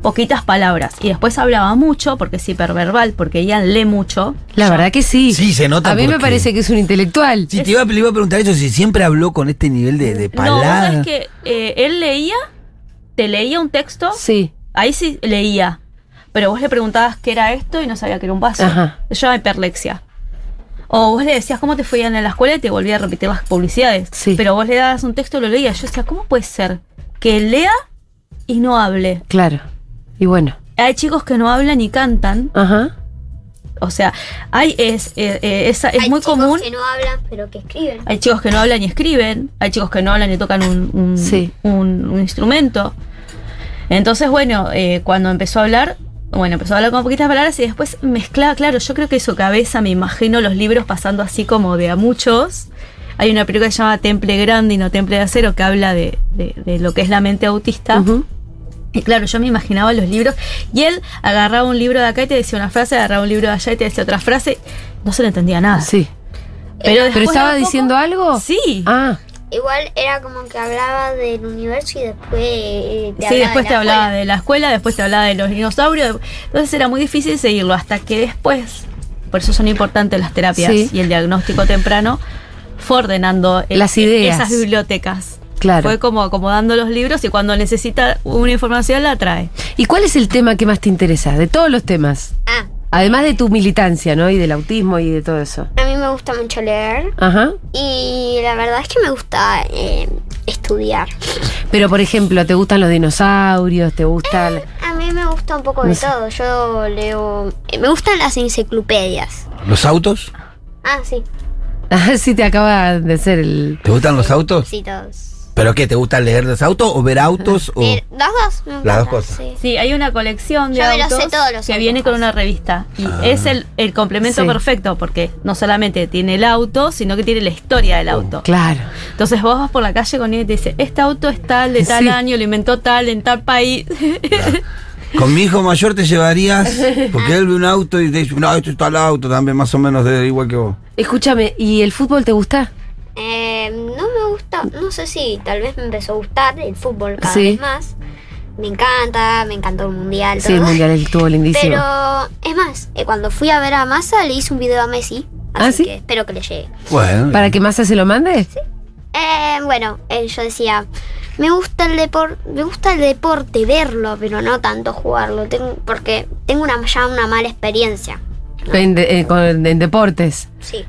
Poquitas palabras. Y después hablaba mucho, porque es hiperverbal, porque Ian lee mucho. La verdad que sí. Sí, se nota A mí me parece que es un intelectual. Si te iba, le iba a preguntar eso, si siempre habló con este nivel de, de No, palabras. sabés que eh, él leía, te leía un texto, Sí. ahí sí leía. Pero vos le preguntabas qué era esto y no sabía que era un vaso. Ajá. Se llama hiperlexia. O vos le decías cómo te fue en la escuela y te volvía a repetir las publicidades. Sí. Pero vos le dabas un texto y lo leías. Yo decía, ¿cómo puede ser que lea y no hable? Claro. Y bueno. Hay chicos que no hablan y cantan. Ajá. O sea, hay es, eh, eh, esa- es Hay muy chicos común. que no hablan, pero que escriben. Hay chicos que no hablan y escriben, hay chicos que no hablan y tocan un, un- Sí. un- un instrumento. Entonces, bueno, eh, cuando empezó a hablar, bueno, empezó a hablar con poquitas palabras y después mezclaba, claro, yo creo que su cabeza, me imagino los libros pasando así como de a muchos. Hay una película que se llama Temple Grande y no Temple de Acero que habla de, de- de lo que es la mente autista. Y claro, yo me imaginaba los libros y él agarraba un libro de acá y te decía una frase, agarraba un libro de allá y te decía otra frase. No se le entendía nada. Sí. Pero, ¿Pero estaba poco- diciendo algo? Sí. Ah, Igual era como que hablaba del universo y después eh, te Sí, hablaba después de te la hablaba escuela. de la escuela, después te hablaba de los dinosaurios. Entonces era muy difícil seguirlo hasta que después, por eso son importantes las terapias Sí. y el diagnóstico temprano, fue ordenando el- Las ideas. esas bibliotecas. Claro. Fue como acomodando los libros y cuando necesita una información la trae. ¿Y cuál es el tema que más te interesa? De todos los temas. Ah, Además de tu militancia, ¿no? Y del autismo y de todo eso. a mí me gusta mucho leer Ajá. y la verdad es que me gusta eh, estudiar. Pero, por ejemplo, ¿te gustan los dinosaurios? ¿Te gusta...? la- A mí me gusta un poco No de sé. todo. Yo leo... eh, me gustan las enciclopedias. ¿Los autos? Ah, sí. Ah, sí, te acaba de ser el... ¿Te gustan los autos? Sí, todos. ¿Pero qué? ¿Te gusta leer los autos o ver autos? O... Eh, ¿Las dos? me Las dos cosas. sí. Sí, hay una colección de Yo me los sé autos todos los que autos, viene con una revista. Y Ah. es el, el complemento Sí. perfecto porque no solamente tiene el auto, sino que tiene la historia del auto. Claro. Entonces vos vas por la calle con él y te dice, este auto es tal, de tal Sí. año, lo inventó tal, en tal país. Con mi hijo mayor te llevarías, porque él ve un auto y te dice, no, esto está el auto también, más o menos de igual que vos. Escúchame, ¿y el fútbol te gusta? Eh, no gusta, no sé si tal vez me empezó a gustar el fútbol cada Sí. vez más. Me encanta, me encantó el mundial, Sí, el mundial estuvo lindísimo. Pero es más, eh, cuando fui a ver a Massa le hice un video a Messi. ¿Ah, Así sí? que espero que le llegue. Bueno. ¿Para que Massa se lo mande? Eh, bueno, eh, yo decía, me gusta el deporte, me gusta el deporte, verlo, pero no tanto jugarlo, tengo, porque tengo una, ya una mala experiencia. En, de- eh, con- en deportes. Sí.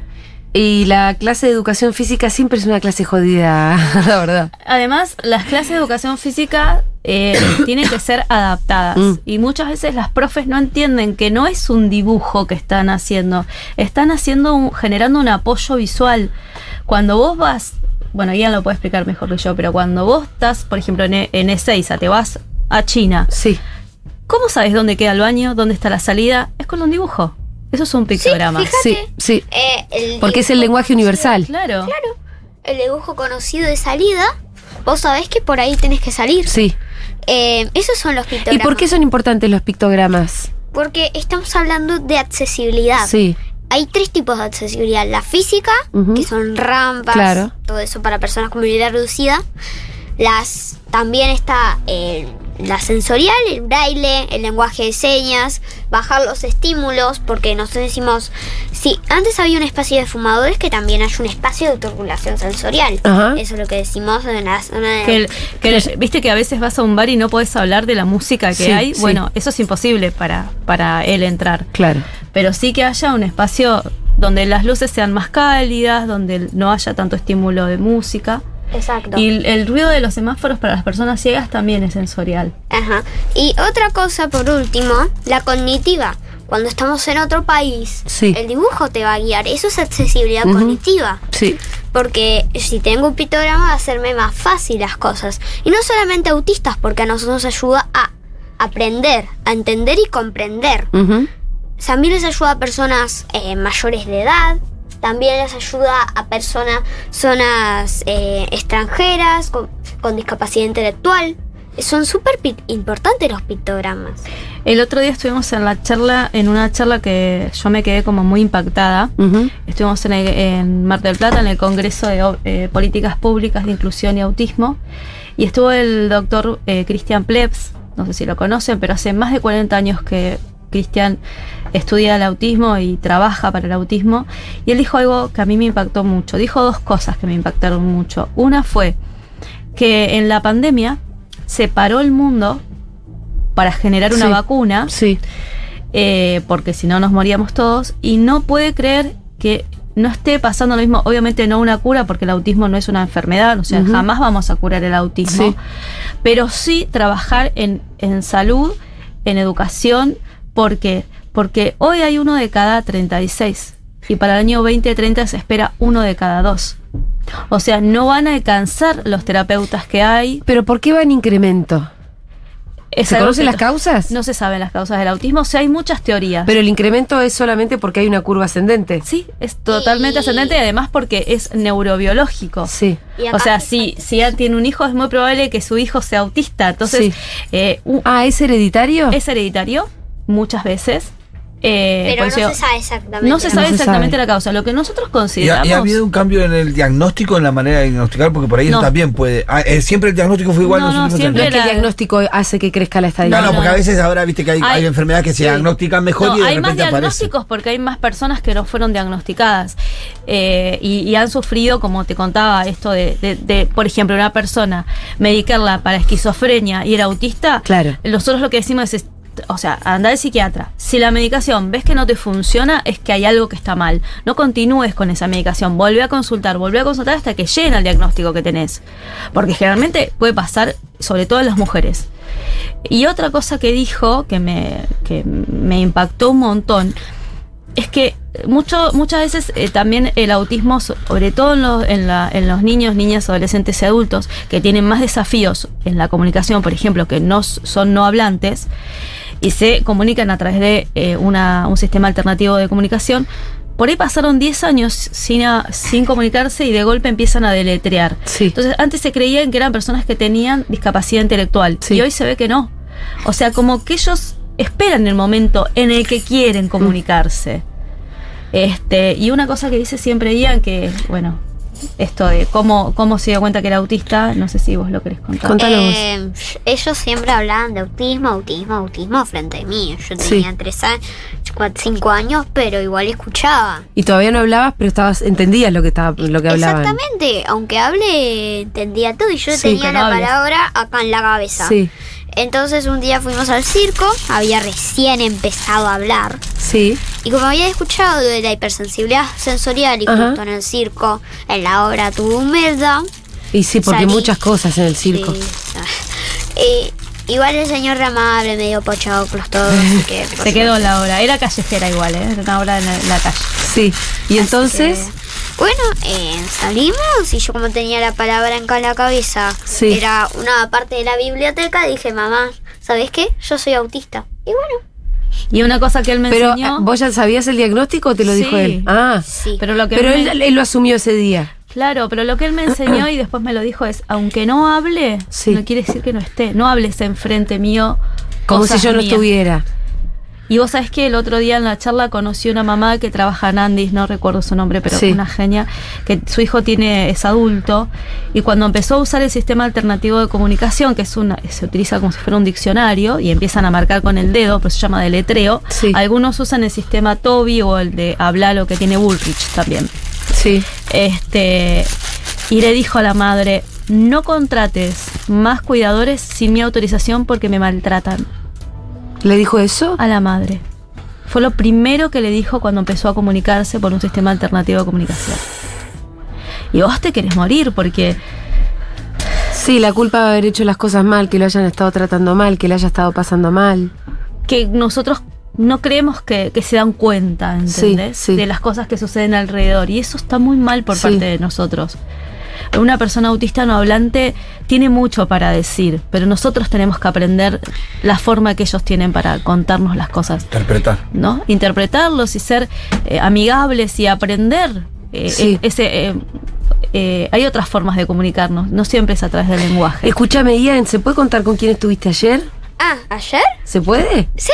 Y la clase de educación física siempre es una clase jodida, la verdad. Además, las clases de educación física eh, tienen que ser adaptadas. Mm. Y muchas veces las profes no entienden que no es un dibujo que están haciendo, están haciendo un- generando un apoyo visual. Cuando vos vas, bueno, Ian lo puede explicar mejor que yo, pero cuando vos estás, por ejemplo, en, E- en Ezeiza, te vas a China, Sí. ¿cómo sabes dónde queda el baño, dónde está la salida? Es con un dibujo. Eso es un pictograma. fíjate. Sí, sí. Eh, el Porque es el lenguaje conocido- universal. Claro. Claro, el dibujo conocido de salida, vos sabés que por ahí tenés que salir. Sí. Eh, esos son los ¿Y pictogramas. por qué son importantes los pictogramas? Porque estamos hablando de accesibilidad. Sí. Hay tres tipos de accesibilidad. La física, que son rampas, Claro. todo eso para personas con movilidad reducida. Las también está eh, la sensorial, el braille, el lenguaje de señas, bajar los estímulos, porque nosotros decimos, sí, antes había un espacio de fumadores que también hay un espacio de autorregulación sensorial. Ajá. Eso es lo que decimos en la zona de... Que el- que el- Viste que a veces vas a un bar y no podés hablar de la música que Sí, hay. sí. Bueno, eso es imposible para, para él entrar. Claro. Pero sí que haya un espacio donde las luces sean más cálidas, donde no haya tanto estímulo de música. Exacto. Y el, el ruido de los semáforos para las personas ciegas también es sensorial. Ajá. Y otra cosa, por último, la cognitiva. Cuando estamos en otro país, Sí. el dibujo te va a guiar. Eso es accesibilidad cognitiva. Sí. Porque si tengo un pictograma va a hacerme más fácil las cosas. Y no solamente autistas, porque a nosotros nos ayuda a aprender, a entender y comprender. Ujú. También les ayuda a personas eh, mayores de edad. También les ayuda a personas zonas eh, extranjeras con, con discapacidad intelectual. son súper importantes los pictogramas. El otro día estuvimos en la charla, en una charla que yo me quedé como muy impactada. Estuvimos en, el- en Mar del Plata, en el Congreso de eh, Políticas Públicas de Inclusión y Autismo. Y estuvo el doctor eh, Cristian Plebs, no sé si lo conocen, pero hace más de 40 años que Cristian estudia el autismo y trabaja para el autismo. Y él dijo algo que a mí me impactó mucho. Dijo dos cosas que me impactaron mucho. Una fue que en la pandemia se paró el mundo para generar una Sí. vacuna Sí. eh, porque si no nos moríamos todos, y no puede creer que no esté pasando lo mismo, obviamente no una cura, porque el autismo no es una enfermedad, o sea, jamás vamos a curar el autismo, Sí. pero sí trabajar en, en salud, en educación, porque porque hoy hay uno de cada 36 y para el año 2030 se espera uno de cada dos. O sea, no van a alcanzar los terapeutas que hay. Pero ¿por qué va en incremento? Es ¿Se conocen las causas? No se saben las causas del autismo, o sea, hay muchas teorías. Pero el incremento es solamente porque hay una curva ascendente. Sí, es totalmente Y- ascendente y además porque es neurobiológico. Sí. O sea, si, si él tiene un hijo, es muy probable que su hijo sea autista. Entonces, Sí. eh, Ah, ¿es hereditario? es hereditario muchas veces. Eh, Pero por no se sabe exactamente. no se No sabe se exactamente sabe. la causa. Lo que nosotros Y ha, consideramos. y ha habido un cambio en el diagnóstico, en la manera de diagnosticar, porque por ahí eso No. también puede. ah, eh, siempre el diagnóstico fue igual No, no, siempre No es que el diagnóstico hace que crezca la No, estadística. no, porque a veces ahora viste que hay, Hay- hay enfermedades que se Sí. diagnostican mejor No, y de hay más repente diagnósticos porque hay más personas que no fueron diagnosticadas eh, y, y han sufrido, como te contaba, esto de, de- de, por ejemplo, una persona medicarla para esquizofrenia y era autista. Claro. Nosotros lo que decimos es, o sea, anda al psiquiatra. Si la medicación ves que no te funciona, es que hay algo que está mal. No continúes con esa medicación. Volvé a consultar, volvé a consultar hasta que llegue el diagnóstico que tenés. Porque generalmente puede pasar, sobre todo en las mujeres. Y otra cosa que dijo que me, que me impactó un montón es que mucho, muchas veces eh, también el autismo, sobre todo en los, en, los niños, niñas, adolescentes y adultos, que tienen más desafíos en la comunicación, por ejemplo, que no son no hablantes y se comunican a través de eh, una- un sistema alternativo de comunicación, por ahí pasaron 10 años sin, a- sin comunicarse y de golpe empiezan a deletrear. Sí. Entonces, antes se creían que eran personas que tenían discapacidad intelectual Sí. y hoy se ve que no. O sea, como que ellos esperan el momento en el que quieren comunicarse. Este, y una cosa que dice siempre Ian, que, bueno, esto de cómo, cómo se dio cuenta que era autista, no sé si vos lo querés contar. Contanos. Eh, ellos siempre hablaban de autismo, autismo, autismo frente a mí. Yo Sí. tenía tres años, cuatro, cinco años, pero igual escuchaba. Y todavía no hablabas, pero estabas, entendías lo que estaba, lo que hablaban. Exactamente, aunque hable, entendía todo y yo Sí, tenía no la palabra acá en la cabeza. Sí, Entonces un día fuimos al circo, había recién empezado a hablar. sí. Y como había escuchado de la hipersensibilidad sensorial y Ajá. justo en el circo, en la obra tuvo humedad. Y sí, porque Salí. muchas cosas en el circo. Sí, eh, igual el señor re amable, medio pochoclos, todo. así que, por Se quedó la obra. Era callejera igual, ¿eh? Era una obra en la, en la calle. Sí. Y Así entonces, que, bueno, eh, salimos y yo como tenía la palabra en la cabeza, Sí. era una parte de la biblioteca, dije, mamá, ¿sabes qué? Yo soy autista. Y bueno, Y una cosa que él me pero enseñó. ¿vos ya sabías el diagnóstico o te lo Sí. dijo él? Ah, sí. Pero lo que pero él me- él, él lo asumió ese día. Claro, pero lo que él me enseñó y después me lo dijo es, aunque no hable, Sí. no quiere decir que no esté. No hables enfrente mío. Como si yo no mías. estuviera. Y vos sabés que el otro día en la charla conocí una mamá que trabaja en Andis, no recuerdo su nombre, pero Sí. una genia, que su hijo tiene, es adulto, y cuando empezó a usar el sistema alternativo de comunicación, que es una, se utiliza como si fuera un diccionario, y empiezan a marcar con el dedo, pero se llama deletreo, Sí. algunos usan el sistema Toby o el de Hablalo que tiene Bullrich también. Sí. Este, y le dijo a la madre, no contrates más cuidadores sin mi autorización porque me maltratan. ¿Le dijo eso? A la madre. Fue lo primero que le dijo cuando empezó a comunicarse por un sistema alternativo de comunicación. Y vos te querés morir porque Sí, la culpa de haber hecho las cosas mal, que lo hayan estado tratando mal, que le haya estado pasando mal. que nosotros no creemos que, que se dan cuenta, ¿entendés? Sí, sí. De las cosas que suceden alrededor. Y eso está muy mal por Sí. parte de nosotros. Una persona autista no hablante tiene mucho para decir, pero nosotros tenemos que aprender la forma que ellos tienen para contarnos las cosas. Interpretar. ¿no? Interpretarlos y ser eh, amigables y aprender eh, Sí. eh, ese, eh, eh, hay otras formas de comunicarnos, no siempre es a través del lenguaje. Escúchame, Ian, ¿se puede contar con quién estuviste ayer? Ah, ¿ayer? ¿Se puede? Sí,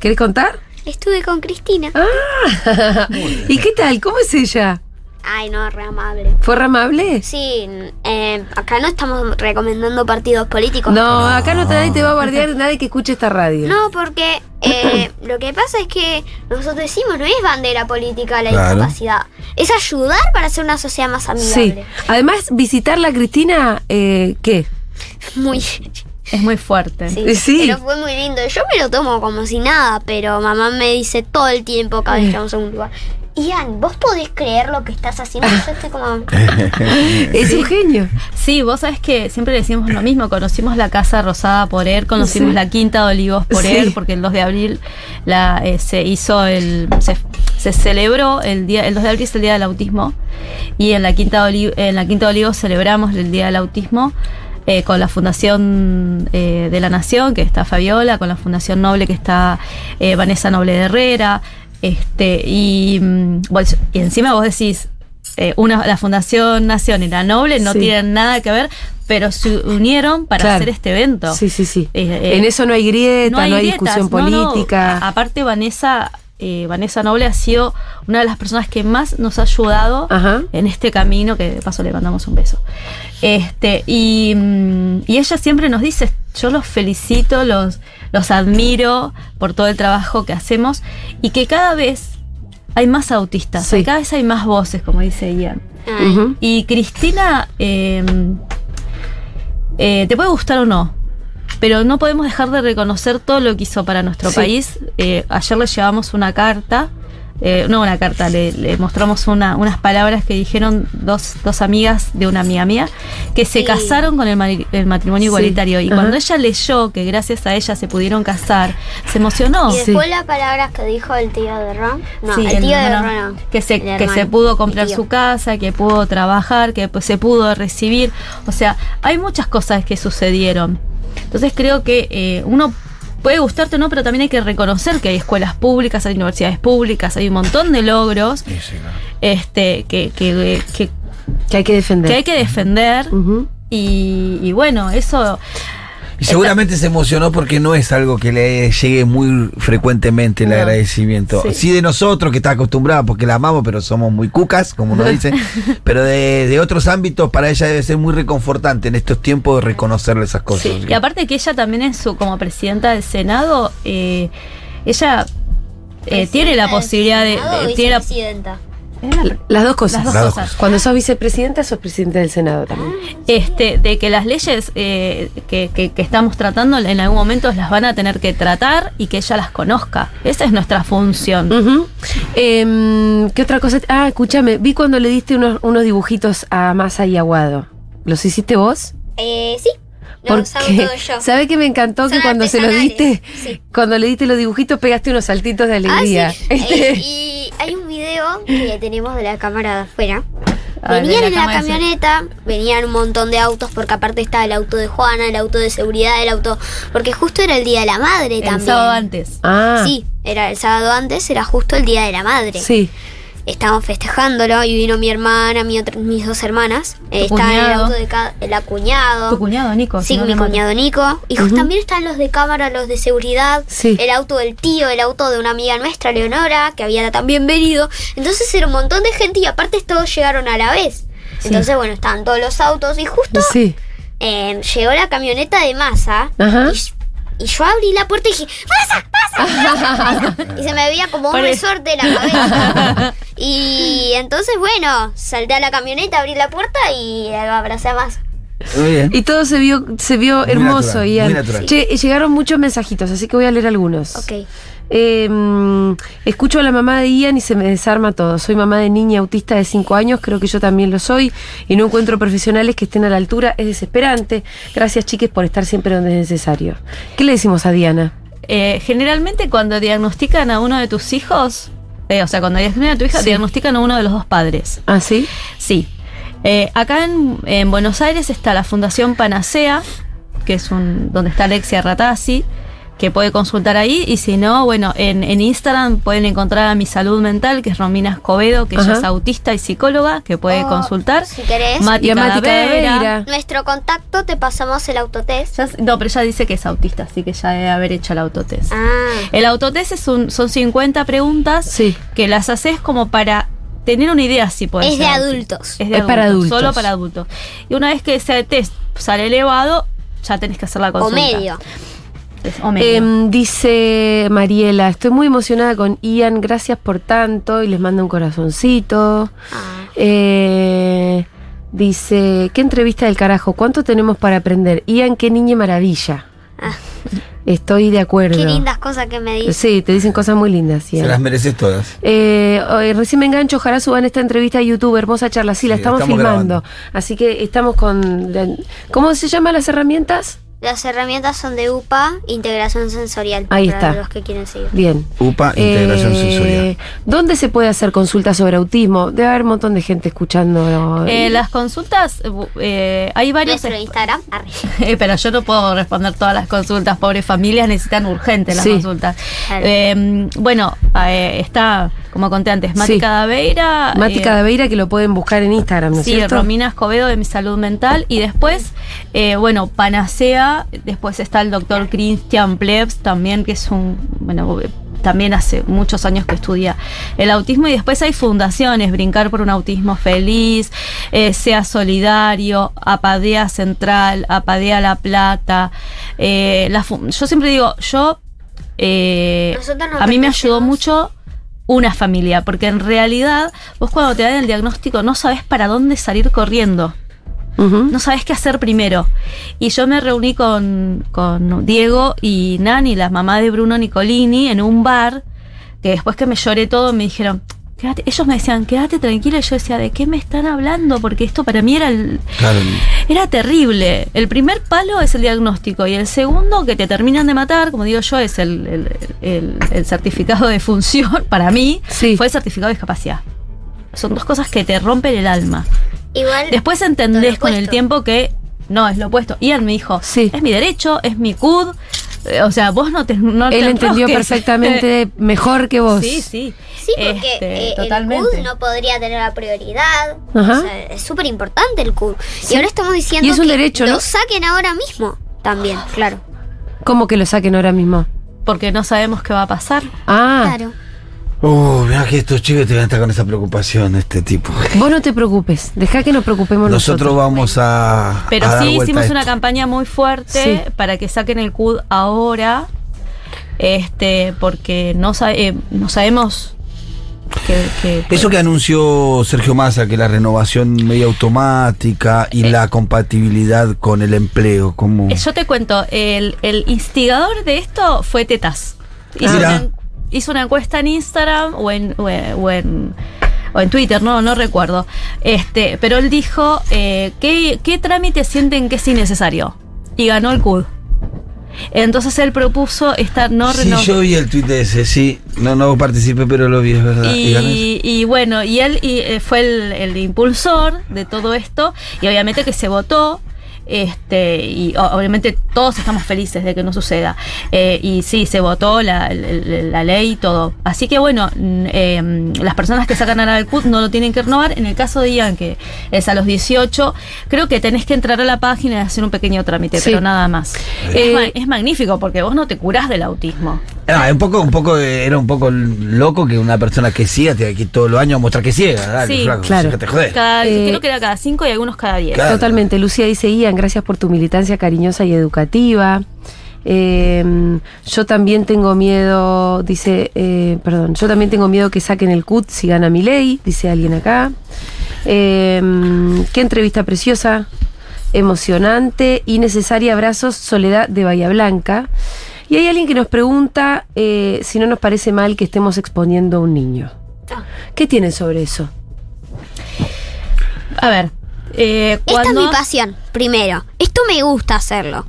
¿Querés contar? estuve con Cristina. Ah, ¿y qué tal? ¿Cómo es ella? Ay, no, re amable. ¿Fue re amable? Sí, eh, acá no estamos recomendando partidos políticos. No, acá no te, va a bardear nadie que escuche esta radio. No, porque eh, lo que pasa es que nosotros decimos, no es bandera política la Claro. discapacidad, es ayudar para hacer una sociedad más Sí. amigable. Además, visitarla, Cristina, eh, ¿qué? Muy. Es muy fuerte. Sí, Sí. Pero fue muy lindo. Yo me lo tomo como si nada, pero mamá me dice todo el tiempo cada vez que vamos a un lugar. Ian, ¿vos podés creer lo que estás haciendo? Yo estoy como. Es un genio. Sí, vos sabés que siempre decimos lo mismo. Conocimos la Casa Rosada por él, conocimos Sí. la Quinta de Olivos por Sí. él, porque el 2 de abril la, eh, se hizo el. Se, se celebró el día. El 2 de abril es el Día del Autismo. Y en la Quinta de, Oli- en la Quinta de Olivos celebramos el Día del Autismo. eh, con la Fundación eh, de la Nación, que está Fabiola, con la Fundación Noble, que está eh, Vanessa Noble de Herrera, este, y, mm, bueno, y encima vos decís, eh, una, la Fundación Nación y la Noble no Sí. tienen nada que ver, pero se unieron para Claro. hacer este evento. Sí, sí, sí. Eh, eh, en eso no hay grieta, no hay, grietas, discusión no, no. política. Aparte, Vanessa, Vanessa Noble ha sido una de las personas que más nos ha ayudado Ajá. en este camino, que de paso le mandamos un beso. Este, y, mm, y ella siempre nos dice, yo los felicito, los, los admiro por todo el trabajo que hacemos y que cada vez hay más autistas, Sí. cada vez hay más voces, como dice Ian. Y Cristina, eh, eh, te puede gustar o no, pero no podemos dejar de reconocer todo lo que hizo para nuestro Sí. país. Eh, ayer le llevamos una carta, eh, no una carta, le, le mostramos una- unas palabras que dijeron dos, dos amigas de una amiga mía que se Sí. casaron con el, mari- el matrimonio Sí. igualitario. Y Ajá. cuando ella leyó que gracias a ella se pudieron casar, se emocionó. Y Sí. después las palabras que dijo el tío de Ron. No, Sí, el tío de Ron. no. que se, que hermano, se pudo comprar su casa, que pudo trabajar, que pues, se pudo recibir. O sea, hay muchas cosas que sucedieron. Entonces creo que eh, uno puede gustarte o no, pero también hay que reconocer que hay escuelas públicas, hay universidades públicas, hay un montón de logros este, que, que, que- Que hay que defender. que hay que defender. Y, y bueno, eso Y seguramente se emocionó porque no es algo que le llegue muy frecuentemente el No. agradecimiento. Sí. Sí. de nosotros, que está acostumbrada porque la amamos, pero somos muy cucas, como uno dice. pero de, de otros ámbitos, para ella debe ser muy reconfortante en estos tiempos de reconocerle esas cosas. Y aparte que ella también en su como presidenta del Senado, eh, ella eh, tiene la posibilidad de, de- tiene la- Las dos cosas. Las dos Las dos cosas. Cuando sos vicepresidenta, sos presidente del Senado también. este, de que las leyes eh, que, que- que estamos tratando en algún momento las van a tener que tratar y que ella las conozca. Esa es nuestra función. Em, ¿Qué otra cosa? Ah, escúchame, vi cuando le diste unos, unos dibujitos a Masa y Aguado. ¿Los hiciste vos? Eh, sí. Porque, todo yo. ¿sabe que me encantó Son que cuando se artesanales, diste, sí. cuando le diste los dibujitos, pegaste unos saltitos de Ah, alegría? sí. Este, Eh, y hay un video que tenemos de la cámara de afuera. Ah, Venían en la camioneta, venían un montón de autos, porque aparte estaba el auto de Juana, el auto de seguridad, el auto. Porque justo era el día de la madre El también. sábado antes. ah, Sí, era el sábado antes, era justo el día de la madre. sí. Estábamos festejándolo y vino mi hermana, mi otra- mis dos hermanas. Eh, estaba en el auto de el cuñado. Tu cuñado, Nico. Sí, no mi cuñado Nico. Y también están los de cámara, los de seguridad. Sí. El auto del tío, el auto de una amiga nuestra, Leonora, que había también venido. Entonces era un montón de gente y aparte todos llegaron a la vez. Entonces, bueno, estaban todos los autos y justo Sí. eh, llegó la camioneta de masa. Ajá. Y, y yo abrí la puerta y dije, ¡Masa! ¡Masa! y se me veía como un resorte de la cabeza. y entonces, bueno, salté a la camioneta, abrí la puerta y abracé a Masa. Muy bien. Y todo se vio, se vio Muy hermoso, natural, Ian. muy natural. Che, y llegaron muchos mensajitos, así que voy a leer algunos. Ok. Eh, mm, escucho a la mamá de Ian y se me desarma todo. Soy mamá de niña autista de 5 años, creo que yo también lo soy, y no encuentro profesionales que estén a la altura. Es desesperante. Gracias, chiques, por estar siempre donde es necesario. ¿Qué le decimos a Diana? Eh, generalmente cuando diagnostican a uno de tus hijos, eh, o sea, cuando diagnostican a tu hija, Sí. diagnostican a uno de los dos padres. ¿Ah, sí? Sí. Eh, acá en, en Buenos Aires está la Fundación Panacea, que es un donde está Alexia Ratazzi, que puede consultar ahí. Y si no, bueno, en, en Instagram pueden encontrar a mi salud mental, que es Romina Escobedo, que ella es autista y psicóloga, que puede Oh, consultar. si querés. Mati Y a Mati Cadavera. Cadavera. Nuestro contacto te pasamos el autotest. Ya- no, pero ella dice que es autista, así que ya debe haber hecho el autotest. Ah, El autotest es un- son 50 preguntas Sí. que las haces como para tener una idea si puedes Es de adultos. Es, de Es para adultos. Solo para adultos. Y una vez que ese test sale elevado, ya tenés que hacer la o consulta. o medio. Em, dice Mariela, estoy muy emocionada con Ian, gracias por tanto, y les manda un corazoncito. Ah. Eh, dice, ¿qué entrevista del carajo? ¿Cuánto tenemos para aprender? Ian, qué niña maravilla. Ah. Estoy de acuerdo. Qué lindas cosas que me dices. Sí, te dicen cosas muy lindas. Se las mereces todas. Eh, eh, recién me engancho, ojalá suban esta entrevista a YouTube, hermosa charla. Sí, la Sí, estamos, estamos filmando. grabando. Así que estamos con. la- ¿Cómo se llaman las herramientas? Las herramientas son de UPA, integración sensorial. Ahí para está. los que quieren seguir. Bien. UPA, integración Eh, sensorial. ¿Dónde se puede hacer consultas sobre autismo? Debe haber un montón de gente escuchando. Eh, las consultas, eh, hay varios. Nuestro Instagram. Eh, pero yo no puedo responder todas las consultas. Pobres familias necesitan urgente las Sí. consultas. Claro. Eh, bueno, eh, está, como conté antes, Mati Sí. Cadaveira. Mati eh, Cadaveira, que lo pueden buscar en Instagram, ¿no es Sí, cierto? Romina Escobedo de mi salud mental. Y después, eh, bueno, Panacea. Después está el doctor Christian Plebs también, que es un. Bueno, también hace muchos años que estudia el autismo. Y después hay fundaciones: Brincar por un autismo feliz, eh, Sea Solidario, Apadea Central, Apadea La Plata. eh, la yo siempre digo, yo. eh, a mí me ayudó mucho una familia, porque en realidad vos cuando te dan el diagnóstico no sabes para dónde salir corriendo, no sabes qué hacer primero. Y yo me reuní con, con Diego y Nani, la mamá de Bruno Nicolini, en un bar, que después que me lloré todo me dijeron, quédate, ellos me decían, quédate tranquila, y yo decía, ¿de qué me están hablando? Porque esto para mí era el, Claro. era terrible. El primer palo es el diagnóstico y el segundo que te terminan de matar, como digo yo, es el, el- el- el certificado de función. Para mí Sí. fue el certificado de discapacidad. Son dos cosas que te rompen el alma. Igual. Después entendés con el tiempo que no, es lo opuesto. Ian me dijo, Sí. es mi derecho, es mi CUD. O sea, vos no te... No te Él entendió perfectamente mejor que vos. Sí, sí. Sí, porque Este, eh, totalmente. el CUD no podría tener la prioridad. Ajá. O sea, es súper importante el CUD. Y ahora estamos diciendo Y es un que derecho, lo saquen ahora mismo. También, claro. ¿Cómo que lo saquen ahora mismo? Porque no sabemos qué va a pasar. Ah, Claro. Uh, mira que estos chicos te van a estar con esa preocupación este tipo. vos no te preocupes, deja que nos preocupemos Nosotros nosotros. vamos a. Pero a dar sí hicimos esto. una campaña muy fuerte Sí. para que saquen el CUD ahora. Este, porque no, eh, no sabemos que, que- Eso que anunció Sergio Massa, que la renovación media automática y Eh. la compatibilidad con el empleo, como Eh, Yo te cuento, el, el instigador de esto fue Tetas. Ah. Hizo una encuesta en Instagram o en, o en, o en- o en Twitter, no, no recuerdo. Este, pero él dijo, eh, ¿qué, ¿qué trámite sienten que es innecesario? Y ganó el CUD. Entonces él propuso esta no Sí, renovación. yo vi el tuit de ese, sí. No, no participé, pero lo vi, es verdad. Y. Y, y bueno, y él y, eh, fue el, el impulsor de todo esto, y obviamente que se votó. Este, y obviamente todos estamos felices de que no suceda. Eh, y sí, se votó la, la- la ley y todo. Así que bueno, eh, las personas que sacan el CUT no lo tienen que renovar. En el caso de Ian, que es a los 18, creo que tenés que entrar a la página y hacer un pequeño trámite, Sí. pero nada más. Eh, es, ma- es magnífico porque vos no te curás del autismo. Ah, un poco, un poco, eh, era un poco loco que una persona que ciega te aquí todos los años a mostrar que ciega. Sí, claro. que te joder. Cada, creo que era cada cinco y algunos cada diez. Claro. Totalmente. Lucía dice, Ian, gracias por tu militancia cariñosa y educativa. Eh, yo también tengo miedo, dice, eh, perdón, yo también tengo miedo que saquen el CUT si gana mi ley, dice alguien acá. Eh, qué entrevista preciosa, emocionante y necesaria. Abrazos, Soledad de Bahía Blanca. Y hay alguien que nos pregunta eh, si no nos parece mal que estemos exponiendo a un niño. Ah. ¿Qué tienen sobre eso? A ver, eh, Esta es mi pasión, primero. Esto me gusta hacerlo.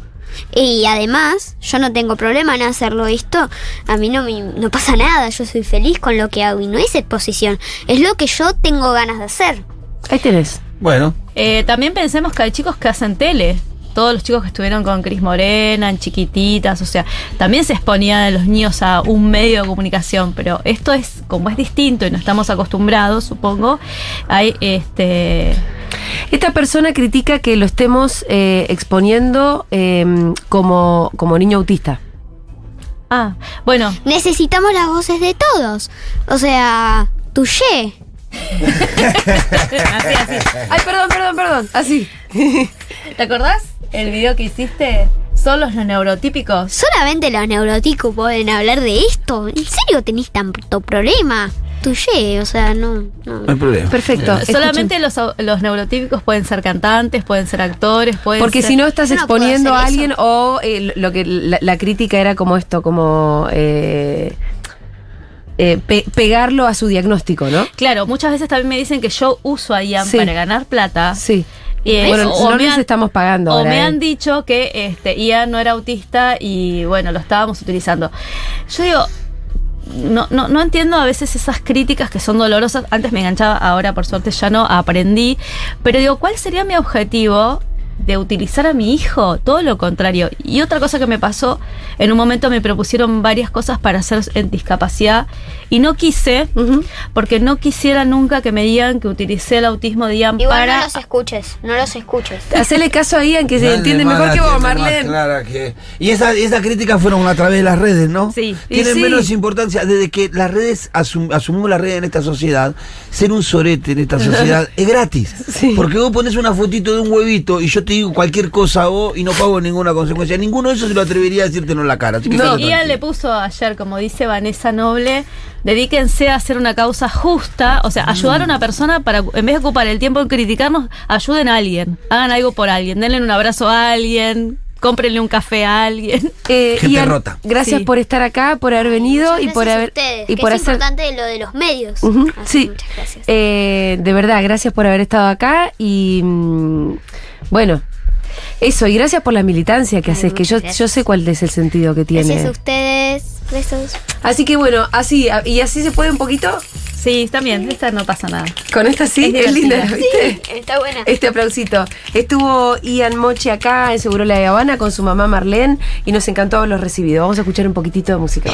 Y además, yo no tengo problema en hacerlo esto. A mí no me no pasa nada. Yo soy feliz con lo que hago. Y no es exposición. Es lo que yo tengo ganas de hacer. Ahí tenés. Bueno, Eh, también pensemos que hay chicos que hacen tele todos los chicos que estuvieron con Cris Morena, en chiquititas, o sea, también se exponían a los niños a un medio de comunicación, pero esto es, como es distinto y no estamos acostumbrados, supongo, hay este. Esta persona critica que lo estemos eh, exponiendo eh, como, como niño autista. Ah, bueno, Necesitamos las voces de todos. O sea, Touché. así, así. Ay, perdón, perdón, perdón. Así. ¿Te acordás el video que hiciste? Son los neurotípicos. Solamente los neuroticos pueden hablar de esto. ¿En serio tenéis tanto problema? Touché, o sea, no. no. No hay problema. Perfecto. Solamente los, los neurotípicos pueden ser cantantes, pueden ser actores, pueden Porque ser... si no estás no exponiendo a alguien eso. o eh, lo que la, la crítica era como esto, como eh, eh, pe- pegarlo a su diagnóstico, ¿no? Claro, muchas veces también me dicen que yo uso a Ian Sí. para ganar plata. Sí. Eh, bueno, o no me les han- estamos pagando. O ahora, me eh. han dicho que este, Ian no era autista y bueno, lo estábamos utilizando. Yo digo, no, no, no entiendo a veces esas críticas que son dolorosas. Antes me enganchaba, ahora por suerte ya no, aprendí. Pero digo, ¿cuál sería mi objetivo? De utilizar a mi hijo, todo lo contrario. Y otra cosa que me pasó, en un momento me propusieron varias cosas para hacer en discapacidad y no quise, porque no quisiera nunca que me digan que utilicé el autismo de Ian Igual para... no los escuches, no los escuches. Hacele caso a Ian que se Nadie entiende mejor que vos, Marlene. clara que- Y esa- esas críticas fueron a través de las redes, ¿no? Sí. Tienen sí. menos importancia. Desde que las redes asum- asumimos las redes en esta sociedad, ser un sorete en esta sociedad es gratis. Sí. Porque vos pones una fotito de un huevito y yo te digo cualquier cosa a vos y no pago ninguna consecuencia. Ninguno de esos se lo atrevería a decírtelo en la cara. Así que No. tranquilo. le puso ayer, como dice Vanessa Noble, dedíquense a hacer una causa justa, o sea, ayudar a una persona para, en vez de ocupar el tiempo en criticarnos, ayuden a alguien, hagan algo por alguien, denle un abrazo a alguien, cómprenle un café a alguien. Eh, Gente Ian, rota. gracias Sí. por estar acá, por haber venido Muchas y por gracias a haber ustedes, y que por es hacer importante lo de los medios. Así, sí. Muchas gracias. Eh, de verdad, gracias por haber estado acá y mm, bueno, eso, y gracias por la militancia que haces, que yo, yo sé cuál es el sentido que tiene. Gracias a ustedes. Besos. Así que bueno, así, y así se puede un poquito. Sí, también, esta no pasa nada. Con esta sí, Es es, linda. ¿viste? Está buena. Este aplausito. Estuvo Ian Moche acá en Seguro La Habana con su mamá Marlene y nos encantó haberlos recibido. Vamos a escuchar un poquitito de música.